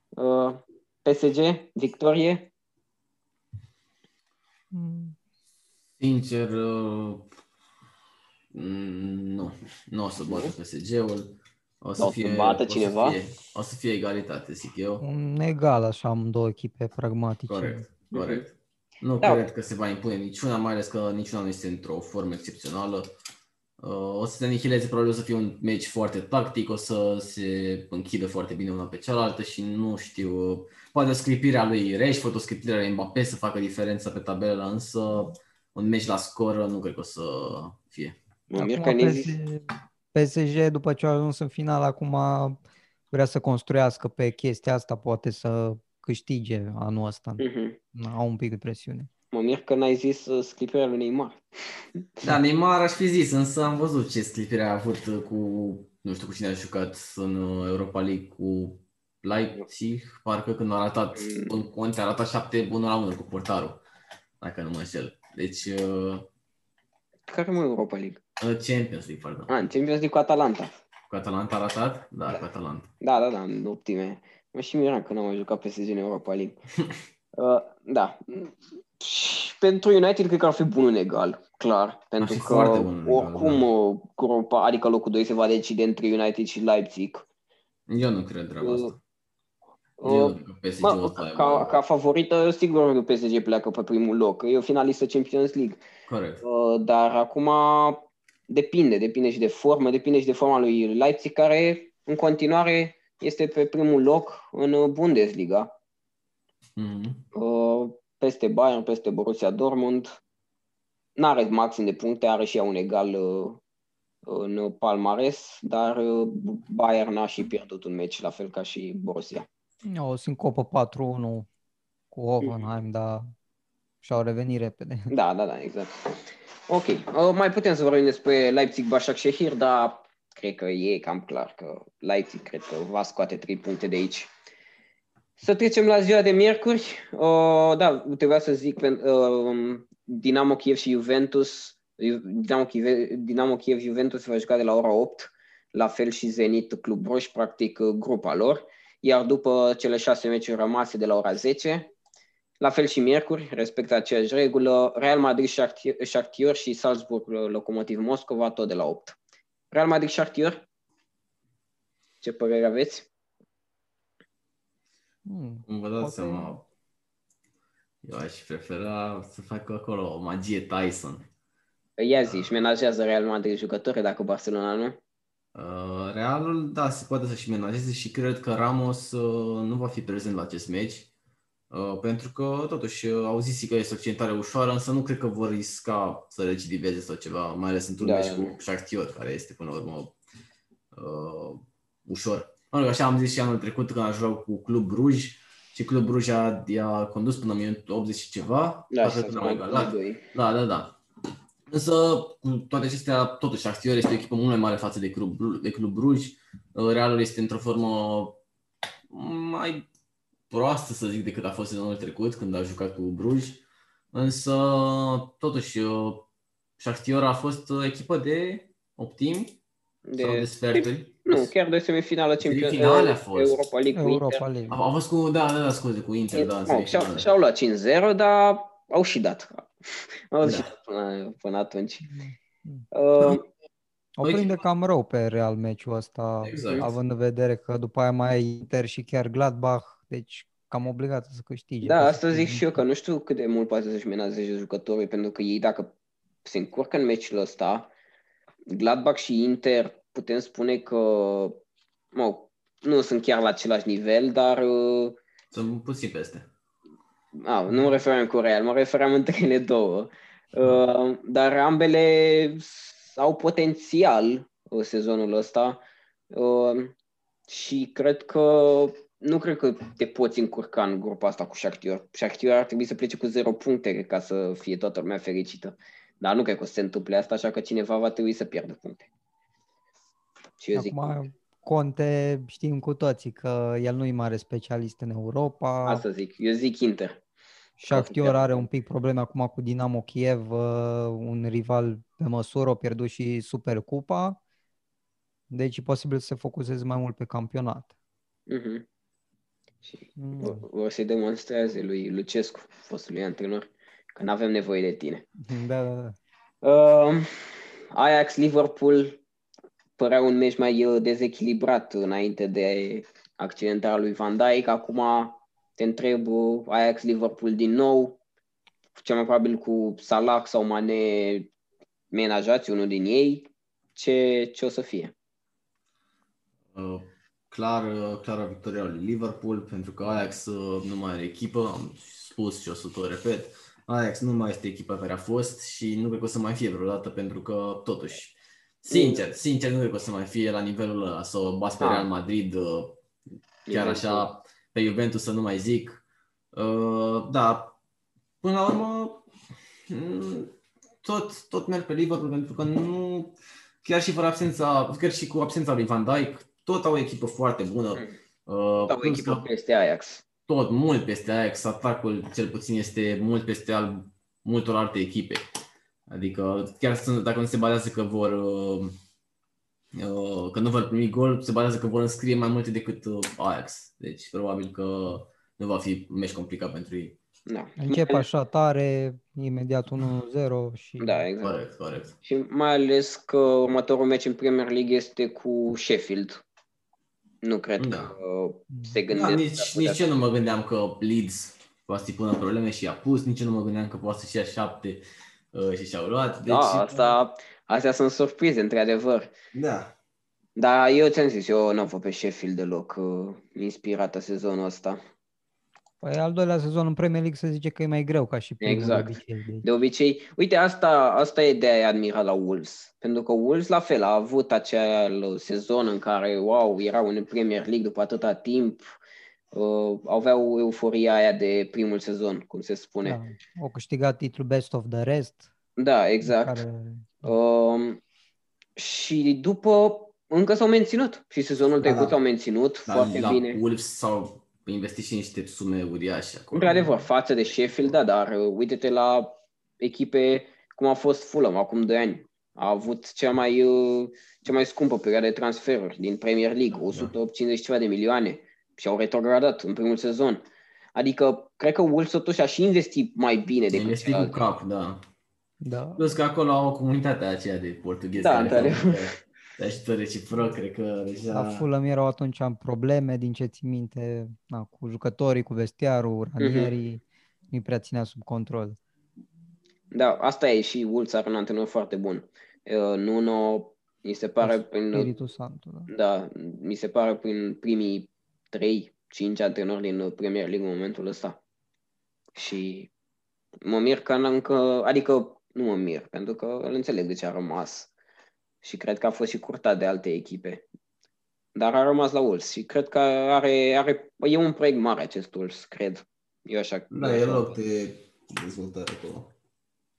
Uh, PSG, victorie? Mm, Sincer, uh, mm, nu. Nu o să bată PSG-ul. O să O să fie, bată o să cineva? Fie, o să fie egalitate, zic eu. Un egal așa, am două echipe pragmatice. Corect, corect. Nu Da. cred că se va impune niciuna, mai ales că niciuna nu este într-o formă excepțională. Uh, O să se anihileze, probabil o să fie un meci foarte tactic, o să se închidă foarte bine una pe cealaltă și nu știu, uh, poate o scripire a lui Rashford, o scripire a lui Mbappé să facă diferența pe tabelă, însă un meci la scor nu cred că o să fie. Mă mir că Acum ne zi- PSG, PSG, după ce a ajuns în final, acum vrea să construiască pe chestia asta, poate să câștige anul ăsta. Mhm. Au un pic de presiune. Mă mir că n-ai zis uh, sclipirea lui Neymar. Da, Neymar aș fi zis, însă am văzut ce scripire a avut cu, nu știu cu cine a jucat în uh, Europa League, cu Leipzig, parcă când a arătat Mm. în conte, a arătat 7 1 la 1 cu portarul, dacă nu mă înșel. Deci, uh, Care mă Europa League? Uh, Champions League, pardon. Ah, în Champions League cu Atalanta. Cu Atalanta a arătat? Da, cu Atalanta. Da, da, da, în optime. Mă și miram că n-am mai jucat PSG în Europa League. uh, da. Și pentru United cred că ar fi bun în egal, clar. Pentru fi că foarte bun în egal, oricum da. uh, grupa, adică locul 2 se va decide între United și Leipzig. Eu nu cred treaba asta. Uh, Eu uh, cred că PSG Mă, o să aibă- ca, ca favorită, sigur că PSG pleacă pe primul loc. E o finalistă Champions League. Corect. Uh, dar acum depinde, depinde și de formă, depinde și de forma lui Leipzig, care în continuare este pe primul loc în uh, Bundesliga. Mhm. Uh, peste Bayern, peste Borussia Dortmund. N-are maxim de puncte, are și ea un egal uh, în palmares, dar uh, Bayern a și pierdut un meci, la fel ca și Borussia. O sincopă 4-1 cu Hoffenheim, dar și-au revenit repede. Da, da, da, exact. Ok, uh, mai putem să vorbim despre Leipzig Başak Shehir, dar cred că e cam clar că Leipzig cred că va scoate 3 puncte de aici. Să trecem la ziua de miercuri. Uh, da, trebuia să zic pen- uh, Dinamo Kiev și Juventus. Dinamo Kiev, Dinamo Kiev Juventus va juca de la ora 8, la fel și Zenit Club Roș, practic uh, grupa lor. Iar după cele șase meciuri rămase de la ora 10, la fel și miercuri, respectă aceeași regulă, Real Madrid, Shakhtar- Shakhtar și Salzburg Locomotiv Moscova tot de la 8. Real Madrid Shakhtar? Ce părere aveți? Hmm. Cum vă dați Poate- seama, eu aș prefera să facă acolo o magie Tyson. Ia zi, își menajează Real Madrid jucători dacă Barcelona nu? Uh, Realul, da, se poate să-și menajeze și cred că Ramos uh, nu va fi prezent la acest meci. Uh, pentru că, totuși, uh, au zis că este o accentare ușoară, însă nu cred că vor risca să recidiveze sau ceva, mai ales într-un Da, meci da. cu Shakhtar, care este, până la urmă, uh, ușor. Mă rog, așa am zis și anul trecut când a jucat cu Club Bruj și Club Bruj a, i-a condus până în minutul 80 și ceva. Da, Așa și când să au egalat. doi. Da, da, da. Însă, cu toate acestea, totuși, Shakhtar este o echipă mult mai mare față de Club, Bru- de Club Bruj. Realul este într-o formă mai proastă, să zic, decât a fost sezonul trecut, când a jucat cu Bruj. Însă, totuși, Shakhtar a fost o echipă de optimi De, sau de sferturi. nu, chiar de semifinală Champions Semifinale a fost. Europa League cu Europa Inter. League. A, a fost cu, da, da, da, scuze, cu Inter, da, în Mă, și-au, semifinale. și-au luat 5-0, dar au și dat. Au Da. și dat până, până atunci. Mm. Uh, O Uite. prinde cam rău pe Real meciul ăsta, Exact. având în vedere că după aia mai ai Inter și chiar Gladbach, deci cam obligat să câștige. da, Ca să asta fie zic în- și eu, că nu știu cât de mult poate să-și menazeze jucătorii, pentru că ei dacă se încurcă în meciul ăsta, Gladbach și Inter, putem spune că mă, nu sunt chiar la același nivel, dar uh, Sunt puțin peste. A, nu mă referam cu Real, mă referam între ele două. Uh, dar ambele au potențial uh, sezonul ăsta uh, și cred că nu cred că te poți încurca în grupa asta cu Shakhtar. Shakhtar ar trebui să plece cu 0 puncte ca să fie toată lumea fericită. Dar nu cred că o să se întâmple asta, așa că cineva va trebui să pierdă puncte. Și eu zic, Acum, Conte știm cu toții că el nu e mare specialist în Europa. asta zic, eu zic Inter. Shakhtar are un pic probleme acum cu Dinamo Kiev, uh, un rival pe măsură, a pierdut și Supercupa. Deci e posibil să se focuseze mai mult pe campionat. Mhm. Și Mm. o, o să-i demonstreze lui Lucescu, fostului antrenor, că nu avem nevoie de tine. Da, da, da. Uh, Ajax Liverpool părea un meci mai uh, dezechilibrat înainte de accidentarea lui Van Dijk. Acum te întreb uh, Ajax Liverpool din nou, cel mai probabil cu Salah sau Mane menajați unul din ei. Ce, ce o să fie? Uh, clar, uh, clară victoria lui Liverpool, pentru că Ajax uh, nu mai are echipă, am spus și o să tot repet, Ajax nu mai este echipa care a fost și nu cred că o să mai fie vreodată, pentru că totuși, sincer, sincer, nu cred că o să mai fie la nivelul ăla, să o bați pe Ah. Real Madrid, uh, chiar așa, pe Juventus să nu mai zic. Uh, da, până la urmă, mm, tot, tot merg pe Liverpool pentru că nu, chiar și fără absența, chiar și cu absența lui Van Dijk, tot au o echipă foarte bună. Mm. Uh, Sau o plus echipă că peste Ajax. tot mult peste Ajax, atacul cel puțin este mult peste al multor alte echipe. Adică chiar sunt- dacă nu se bazează că vor uh, uh, că nu vor primi gol, se bazează că vor înscrie mai multe decât uh, Ajax. Deci probabil că nu va fi un meci complicat pentru ei. Da. Încep așa tare, imediat 1-0 și Da, exact. Corect, corect. Și mai ales că următorul meci în Premier League este cu Sheffield. Nu cred Da. că se Da, gândesc. nici, ar putea nici eu nu mă gândeam că Leeds poate să-i pună probleme și i-a pus, nici eu nu mă gândeam că poate să-și ia șapte uh, și și-au luat. Deci, Da, asta, astea sunt surprize, într-adevăr. Da. Dar eu ți-am zis, eu nu văd pe Sheffield deloc uh, inspirată sezonul ăsta. Păi al doilea sezon în Premier League se zice că e mai greu ca și primul Exact. de obicei. Deci, De obicei, uite, asta, asta e de a admira la Wolves. Pentru că Wolves, la fel, a avut acel sezon în care, wow, erau în Premier League după atâta timp, uh, aveau euforia aia de primul sezon, cum se spune. da, au câștigat titlul Best of the Rest. Da, exact. Care, Um, și după încă s-au menținut. Și sezonul Da, trecut da. s-au menținut Dar foarte la bine. Wolves s-au investit și niște sume uriașe acolo. Într-adevăr, față de Sheffield, da, dar uh, uite-te la echipe cum a fost Fulham acum 2 ani. A avut cea mai, uh, cea mai scumpă perioadă de transferuri din Premier League, 150 ceva de milioane și au retrogradat în primul sezon. Adică, cred că Wolves totuși a și investit mai bine decât Investit cu celelalte. cap, da. da. Plus că acolo au o comunitate aceea de portughezi Da, care într-adevăr. fac ajută reciproc, cred că deja... La Fulham erau atunci în probleme, din ce țin minte, na, cu jucătorii, cu vestiarul, ranierii, nu prea ținea sub control. Da, asta e și Wolves are un antrenor foarte bun. Uh, Nuno, mi se pare prin, Spiritul Santu, da. da, mi se pare prin primii 3-5 antrenori din Premier League în momentul ăsta. Și mă mir că n- încă, adică nu mă mir, pentru că îl înțeleg de ce a rămas. Și cred că a fost și curtat de alte echipe. Dar a rămas la Wolves și cred că are, are e un proiect mare acest Wolves, cred. Eu așa. Da, eu e așa- loc de dezvoltare acolo.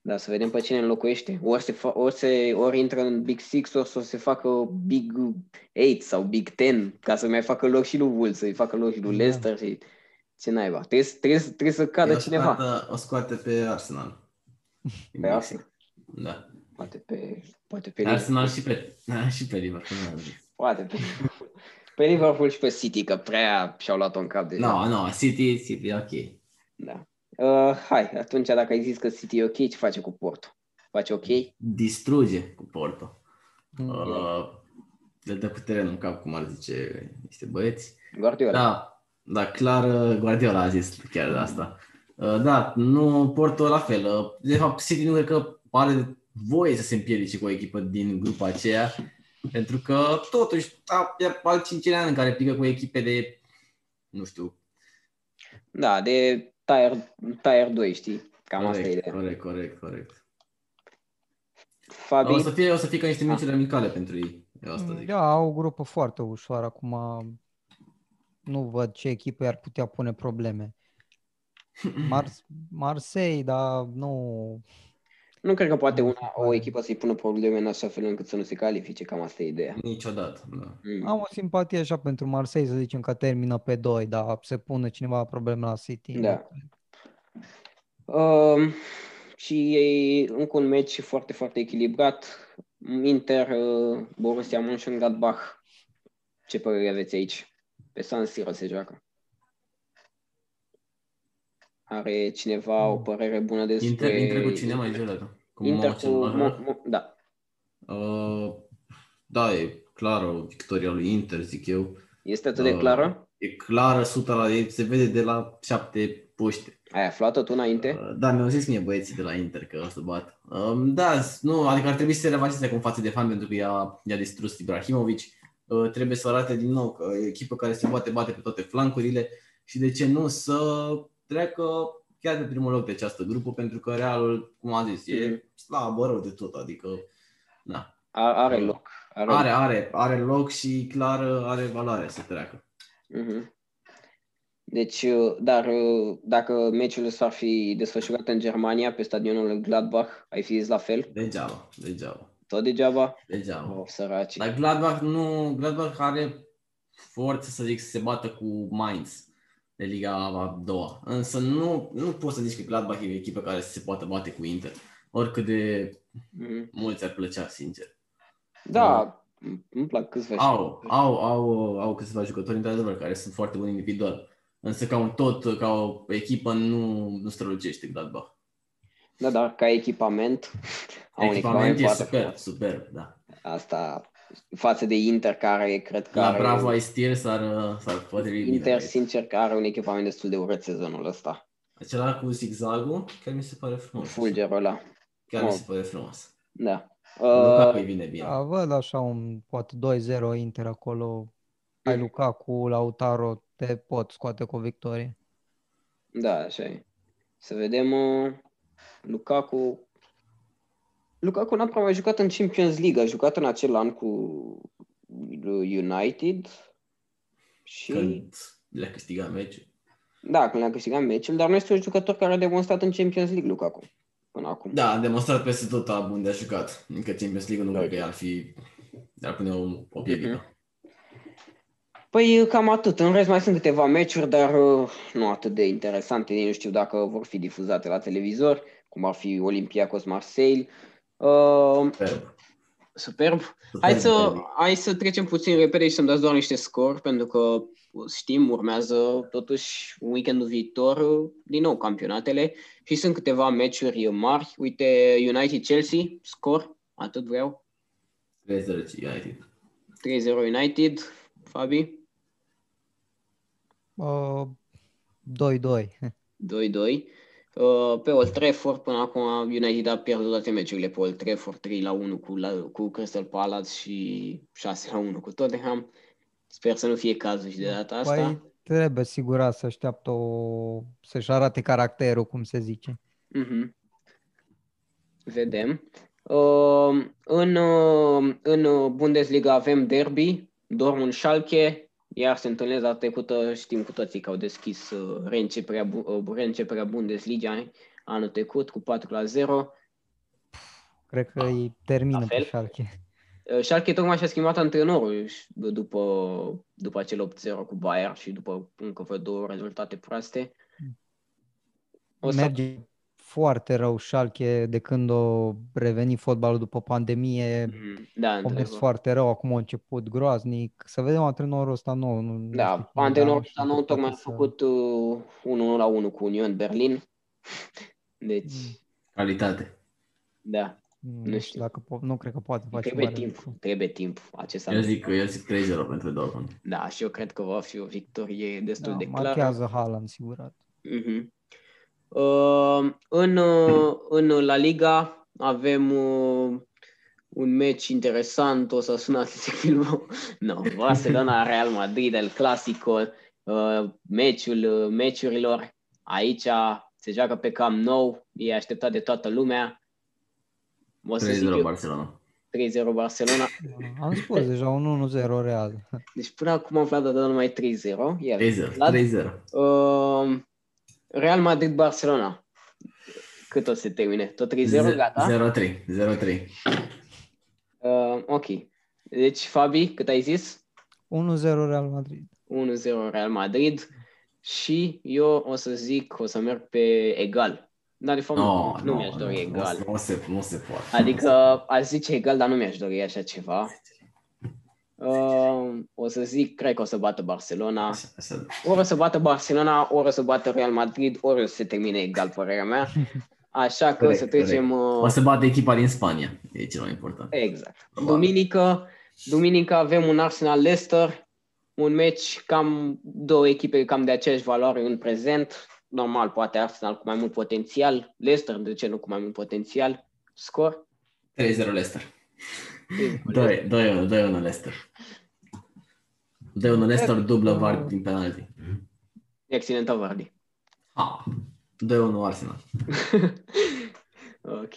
Da, să vedem pe cine înlocuiește. Ori, se fa- ori, se, ori intră în Big Six, ori să se facă Big Eight sau Big Ten, ca să mai facă loc și lui Wolves, să-i facă loc și lui Da. Leicester și ce naiba. Trebuie, trebuie, trebuie să cadă o cineva. Scoată, o scoate pe Arsenal. Pe Arsenal. Da. Poate pe, poate pe Arsenal Liverpool. și pe, da, și pe Liverpool. nu am zis. Poate pe, pe Liverpool și pe City, că prea și-au luat-o în cap deja. Nu, nu, City, City, e ok. Da. Uh, hai, atunci dacă ai zis că City e ok, ce face cu Porto? Face ok? Distruge cu Porto. Mm. Uh, le dă cu teren în cap, cum ar zice niște băieți. Guardiola. Da, da, clar uh, Guardiola a zis chiar de asta. Uh, Da, nu Porto la fel. Uh, De fapt, City nu cred că are voie să se împiedice cu o echipă din grupa aceea, pentru că totuși a, e al cincilea an în care pică cu echipe de, nu știu, Da, de tier, tier 2, știi? Cam asta e corect, ideea. corect, corect, corect. Fabi? O să fie, o să fie ca niște meciuri amicale pentru ei. Eu asta zic. Da, au o grupă foarte ușoară. Acum nu văd ce echipă i-ar putea pune probleme. Mar- Marseille, dar nu... Nu cred că poate Nu una, se o pare. echipă să-i pună probleme în așa fel încât să nu se califice, cam asta e ideea. Niciodată, da. Mm. Am o simpatie așa pentru Marseille, să zicem că termină pe 2, dar se pune cineva probleme la City. Da. Um, și e încă un meci foarte, foarte echilibrat. Inter, uh, Borussia Mönchengladbach. Ce părere aveți aici? Pe San Siro se joacă. Are cineva o părere bună despre... Inter, Inter cu cine mai zis Cu Inter cu... Mönchengladbach? Mo- Mo- da. Uh, da, e clar o victoria lui Inter, zic eu. Este atât de Uh, clară? E clară, 100 la ei, se vede de la șapte puște. Ai aflat-o tu înainte? Uh, Da, mi-au zis mie băieții de la Inter că o să bat. Um, da, s- nu, adică ar trebui să se revanșeze acum față de fan pentru că i-a, i-a distrus Ibrahimovic. Uh, trebuie să arate din nou că e o echipă care se poate bate pe toate flancurile și de ce nu să treacă chiar pe primul loc de această grupă pentru că Realul, cum am zis, e Mhm. slab, rău de tot, adică da. A- Are loc. Are, Are, are, are loc și clar are valoare să treacă. Mhm. Deci, uh, dar uh, dacă meciul s-ar fi desfășurat în Germania, pe stadionul Gladbach, ai fi zis la fel? Degeaba, degeaba, Tot degeaba? degeaba. Oh, săraci. Dar Gladbach nu, Gladbach are forță să zic să se bată cu Mainz de Liga a doua. Însă nu, nu poți să zici că Gladbach e o echipă care să se poată bate cu Inter. Oricât de Mhm. mulți ar plăcea, sincer. Da, îmi plac câțiva și- Au, au, au, au câțiva jucători, într-adevăr, care sunt foarte buni individual. Însă ca un tot, ca o echipă, nu, nu strălucește Gladbach. Da, dar ca echipament, au un Echipament e foarte super, frumos. super, da. Asta față de Inter, care cred că La are... Bravo ai Stier s-ar, s-ar potrivi bine. Inter, aici. sincer, că are un echipament destul de urât sezonul ăsta. Acela cu zigzagul, chiar mi se pare frumos. Fulgerul ăla. Chiar mi Oh. se pare frumos. Da. Lukaku Uh, îi vine bine. Da, văd așa un, poate 2-0 Inter acolo. Ai Lukaku, Lautaro, te pot scoate cu o victorie. Da, așa e. Să vedem uh, Lukaku. Lukaku n-a prea mai jucat în Champions League, a jucat în acel an cu United și Când le-a câștigat meciul. da, când le-a câștigat meciul, dar nu este un jucător care a demonstrat în Champions League Lukaku până acum. Da, a demonstrat peste tot unde a jucat. Încă Champions League nu cred că ar fi... ar pune o, o piedică. Păi cam atât. În rest mai sunt câteva meciuri, dar uh, nu atât de interesante. Nici nu știu dacă vor fi difuzate la televizor, cum ar fi Olympiacos Marseille. Uh, Superb. superb. Hai să, derby. hai să trecem puțin repede și să-mi dați doar niște scor, pentru că știm, urmează totuși weekendul viitor uh, din nou campionatele și sunt câteva meciuri mari. Uite, United-Chelsea, scor, atât vreau. 3-0 United. 3-0 United, Fabi, Uh, 2-2. 2-2. Uh, Pe Old Trafford, până acum United a pierdut toate meciurile pe Old Trafford, 3 la 1 cu, la, cu Crystal Palace și 6 la 1 cu Tottenham. Sper să nu fie cazul și de data asta. Păi trebuie sigurat să așteaptă o... să-și arate caracterul, cum se zice. Mhm. Vedem. Uh, în, uh, în uh, Bundesliga avem derby, Dortmund Schalke, iar se întâlnesc data trecută, știm cu toții că au deschis uh, reînceperea, Bu- uh, reînceperea Bundesliga anul trecut cu 4 la 0. Cred că îi termină La pe fel. Schalke. Uh, Schalke tocmai și-a schimbat antrenorul și după, după acel 8-0 cu Bayern și după încă vreo două rezultate proaste. O să, Merge foarte rău Schalke de când o reveni fotbalul după pandemie. Mhm, da, Au mers într-adevăr. foarte rău, acum a început groaznic. Să vedem antrenorul ăsta nou. Nu, nu știu Da, cine, antrenorul dar ăsta știu că nou tocmai a poate să- făcut uh, 1 la 1 cu Union Berlin. Deci, Mm. Calitate. da, Nu, nu nu știu. știu dacă po- nu cred că poate face trebuie mare timp, lucru. trebuie timp. Acesta Eu zic, eu zic 3-0 pentru Dortmund. Da, și eu cred că va fi o victorie destul Da, de clară. marchează Haaland, sigurat. Mhm. Uh, în, uh, în La Liga avem uh, un meci interesant, o să sună Athletic Bilbao. No, Barcelona, Real Madrid, El Clasico, uh, meciul uh, meciurilor. Aici se joacă pe Camp Nou, e așteptat de toată lumea. O să zic 3-0 eu Barcelona. 3-0 Barcelona. Am spus deja un 1-0 real. Deci până acum am aflat de numai 3-0. Iar 3-0. La- 3-0. Uh, Real Madrid-Barcelona. Cât o să se termine? Tot 3-0, gata? 0-3. 0-3. Uh, ok. Deci, Fabi, cât ai zis? 1-0 Real Madrid. 1-0 Real Madrid. Și eu o să zic, o să merg pe egal. Dar de fapt No, nu no, mi-aș dori no, egal. Nu, se, nu se poate. Adică aș zice egal, dar nu mi-aș dori așa ceva. Uh, o să zic, cred că o să bată Barcelona. Așa, așa. Ori o să bată Barcelona, ori o să bată Real Madrid, ori o să se termine egal, părerea mea. Așa că o să Corect, trecem... uh, O să bate echipa din Spania. E cel mai important. Exact. Probabil. Duminică, duminică avem un Arsenal-Leicester, un meci cam două echipe cam de aceeași valoare în prezent. Normal, poate Arsenal cu mai mult potențial, Leicester, de ce nu cu mai mult potențial. Scor? 3-0 Leicester. 2-1 Leicester. 2-1 Leicester, dublă var din penalti. Accidental Vardy. Ah, 2-1 Arsenal. ok.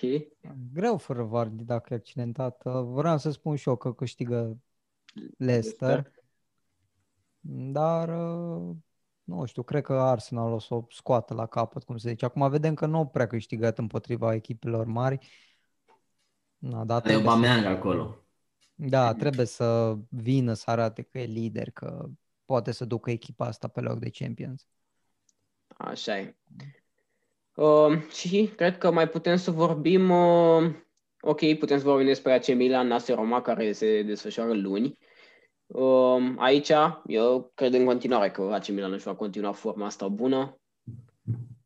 Greu fără Vardy dacă e accidentat. Uh, Vreau să spun și eu că câștigă Leicester. Dar uh, nu știu, cred că Arsenal o să o scoată la capăt, cum se zice. Acum vedem că nu au prea câștigat împotriva echipelor mari. Na, da, Are trebuie să, Aubameyang acolo. Da, trebuie să vină să arate că e lider, că poate să ducă echipa asta pe loc de Champions. Așa e. Uh, și cred că mai putem să vorbim, uh, ok, putem să vorbim despre AC Milan, Nase Roma, care se desfășoară luni. Uh, aici, eu cred în continuare că AC Milan își va continua forma asta bună.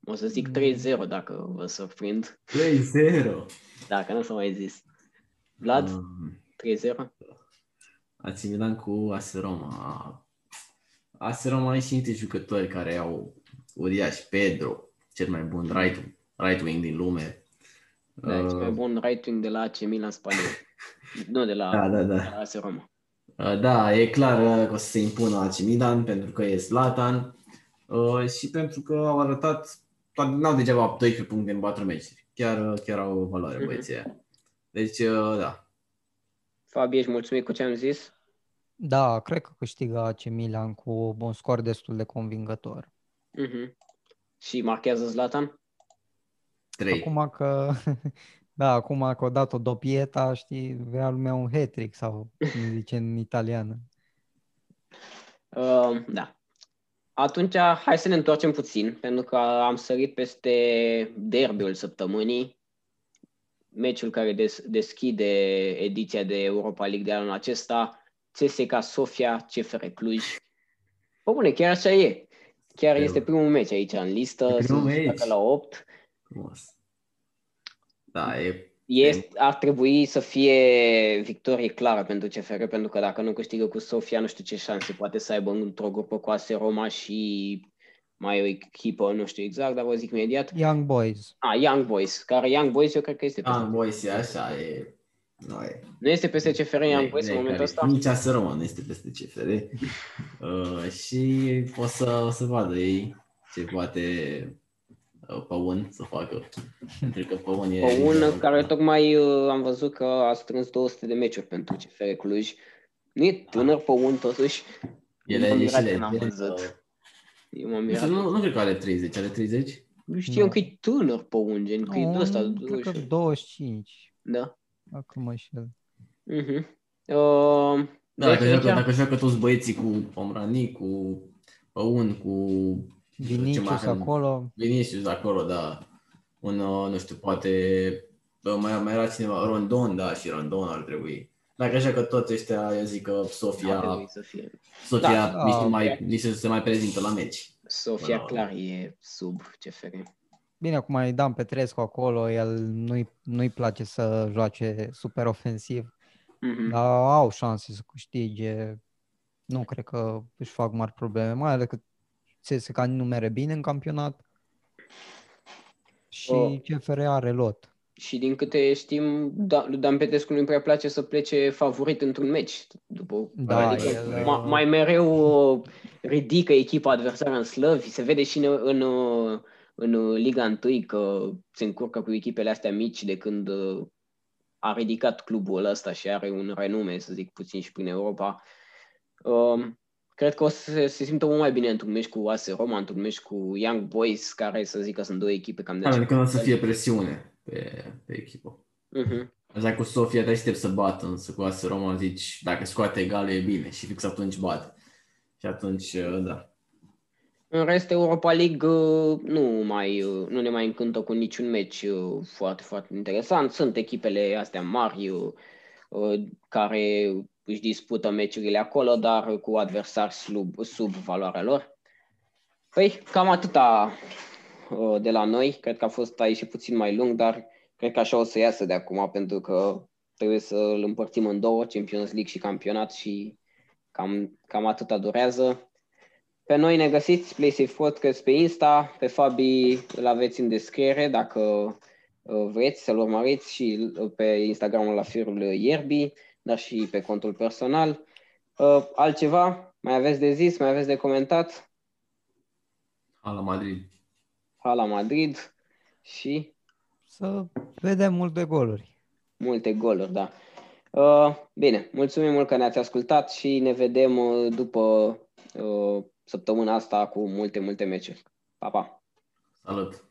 O să zic 3-0 dacă vă surprind, 3-0. dacă nu s-a mai zis. Vlad, Um, 3-0? AC Milan cu AS Roma. AS Roma are și niște jucători care au uriaș. Pedro, cel mai bun right, right wing din lume. Da, uh, cel mai Uh, bun right wing de la AC Milan Spania. nu de la, Da, da, da. de la AC Roma. Uh, Da, e clar uh, că o să se impună AC Milan pentru că e Zlatan. uh, și pentru că au arătat, n-au degeaba 12 puncte în 4 meciuri. Chiar, chiar au valoare Mhm. băieții ăia. Deci, uh, da. Fabi, ești mulțumit cu ce am zis? Da, cred că câștigă AC Milan cu un scor destul de convingător. Mhm. Și marchează Zlatan? 3. Acum că, da, acum că o dat-o dopieta, știi, vrea lumea un hat sau cum zice în italiană. Uh, da. Atunci, hai să ne întoarcem puțin, pentru că am sărit peste derbiul săptămânii, meciul care des- deschide ediția de Europa League de anul acesta, CSKA Sofia, CFR Cluj. Bă, bune, chiar așa e. Chiar Eu- este primul meci aici în listă, E se primul joacă meci. la 8. Frumos. Da, e Este, ar trebui să fie victorie clară pentru CFR, pentru că dacă nu câștigă cu Sofia, nu știu ce șanse poate să aibă într-o grupă cu AS Roma și mai o echipă, nu știu exact, dar vă zic imediat. Young Boys. Ah, Young Boys, care Young Boys eu cred că este peste. Ah, Boys e așa, e... Nu e. Nu este peste CFR Young Boys în Nu e momentul care- ăsta? Nici AS Roma nu este peste CFR. uh, și o să, o să vadă ei ce poate uh, Păun să facă. Pentru că Păun e... O un care tocmai uh, am văzut că a strâns 200 de meciuri pentru CFR Cluj. Nu e tânăr pe un totuși. Ele, M-am e mirat și când am legend, văzut. Uh, Eu m-am Nu, mirat. știu, nu, nu cred că are 30, are 30? Nu știam Nu. că e tânăr pe un gen, că e de ăsta. Nu, cred că 21. 25. Da. Dacă mă știu. Mhm. Uh, Da, deci dacă, aici- joacă, dacă joacă toți băieții cu Pomrani, cu Păun, cu... ce mai Vinicius avem? acolo. Vinicius acolo, da. Un, uh, nu știu, poate... bă, Mai, mai era cineva, Rondon, da, și Rondon ar trebui. Dacă așa că toți ăștia, eu zic că ar Sofia, trebui să fie. Sofia Da, da, nici, nu ok. mai, nici nu se mai prezintă la meci. Sofia Da. clar e sub CFR. Bine, acum e Dan Petrescu acolo, el nu-i, nu-i place să joace super ofensiv, Mhm. dar au șanse să câștige. Nu cred că își fac mari probleme, mai ales că CSKA nu mere bine în campionat și Oh. CFR are lot. Și din câte știm, da, lui Dan Petescu nu-i prea place să plece favorit într-un meci. După, Da, adică el, ma, mai mereu uh, ridică echipa adversară în slăvi. Se vede și în, în, uh, în Liga 1 că se încurcă cu echipele astea mici de când uh, a ridicat clubul ăsta și are un renume, să zic puțin și prin Europa. Um, Cred că o să se, se simtă mult mai bine într-un meci cu AS Roma, într-un meci cu Young Boys, care să zic că sunt două echipe cam de Da, aceeași pentru că nu o să fie presiune pe, pe echipă. Mhm. Așa cu Sofia te aștept să bată, însă cu AS Roma zici, dacă scoate egal e bine și fix atunci bat. Și atunci, uh, da. În rest, Europa League uh, nu, mai, uh, nu ne mai încântă cu niciun meci uh, foarte, foarte interesant. Sunt echipele astea mari uh, uh, care își dispută meciurile acolo, dar cu adversari sub, sub valoarea lor. Păi, cam atâta uh, de la noi. Cred că a fost aici și puțin mai lung, dar cred că așa o să iasă de acum, pentru că trebuie să îl împărțim în două, Champions League și campionat și cam, cam atâta durează. Pe noi ne găsiți PlaySafe Podcast pe Insta, pe Fabi îl aveți în descriere dacă uh, vreți să-l urmăriți și uh, pe Instagramul la firul Ierbi, dar și pe contul personal. Uh, Altceva? Mai aveți de zis? Mai aveți de comentat? A, la Madrid. Hala Madrid și Să vedem multe goluri. multe goluri, da. Uh, Bine, mulțumim mult că ne-ați ascultat și ne vedem uh, după uh, săptămâna asta cu multe, multe meciuri. Pa, pa! Salut!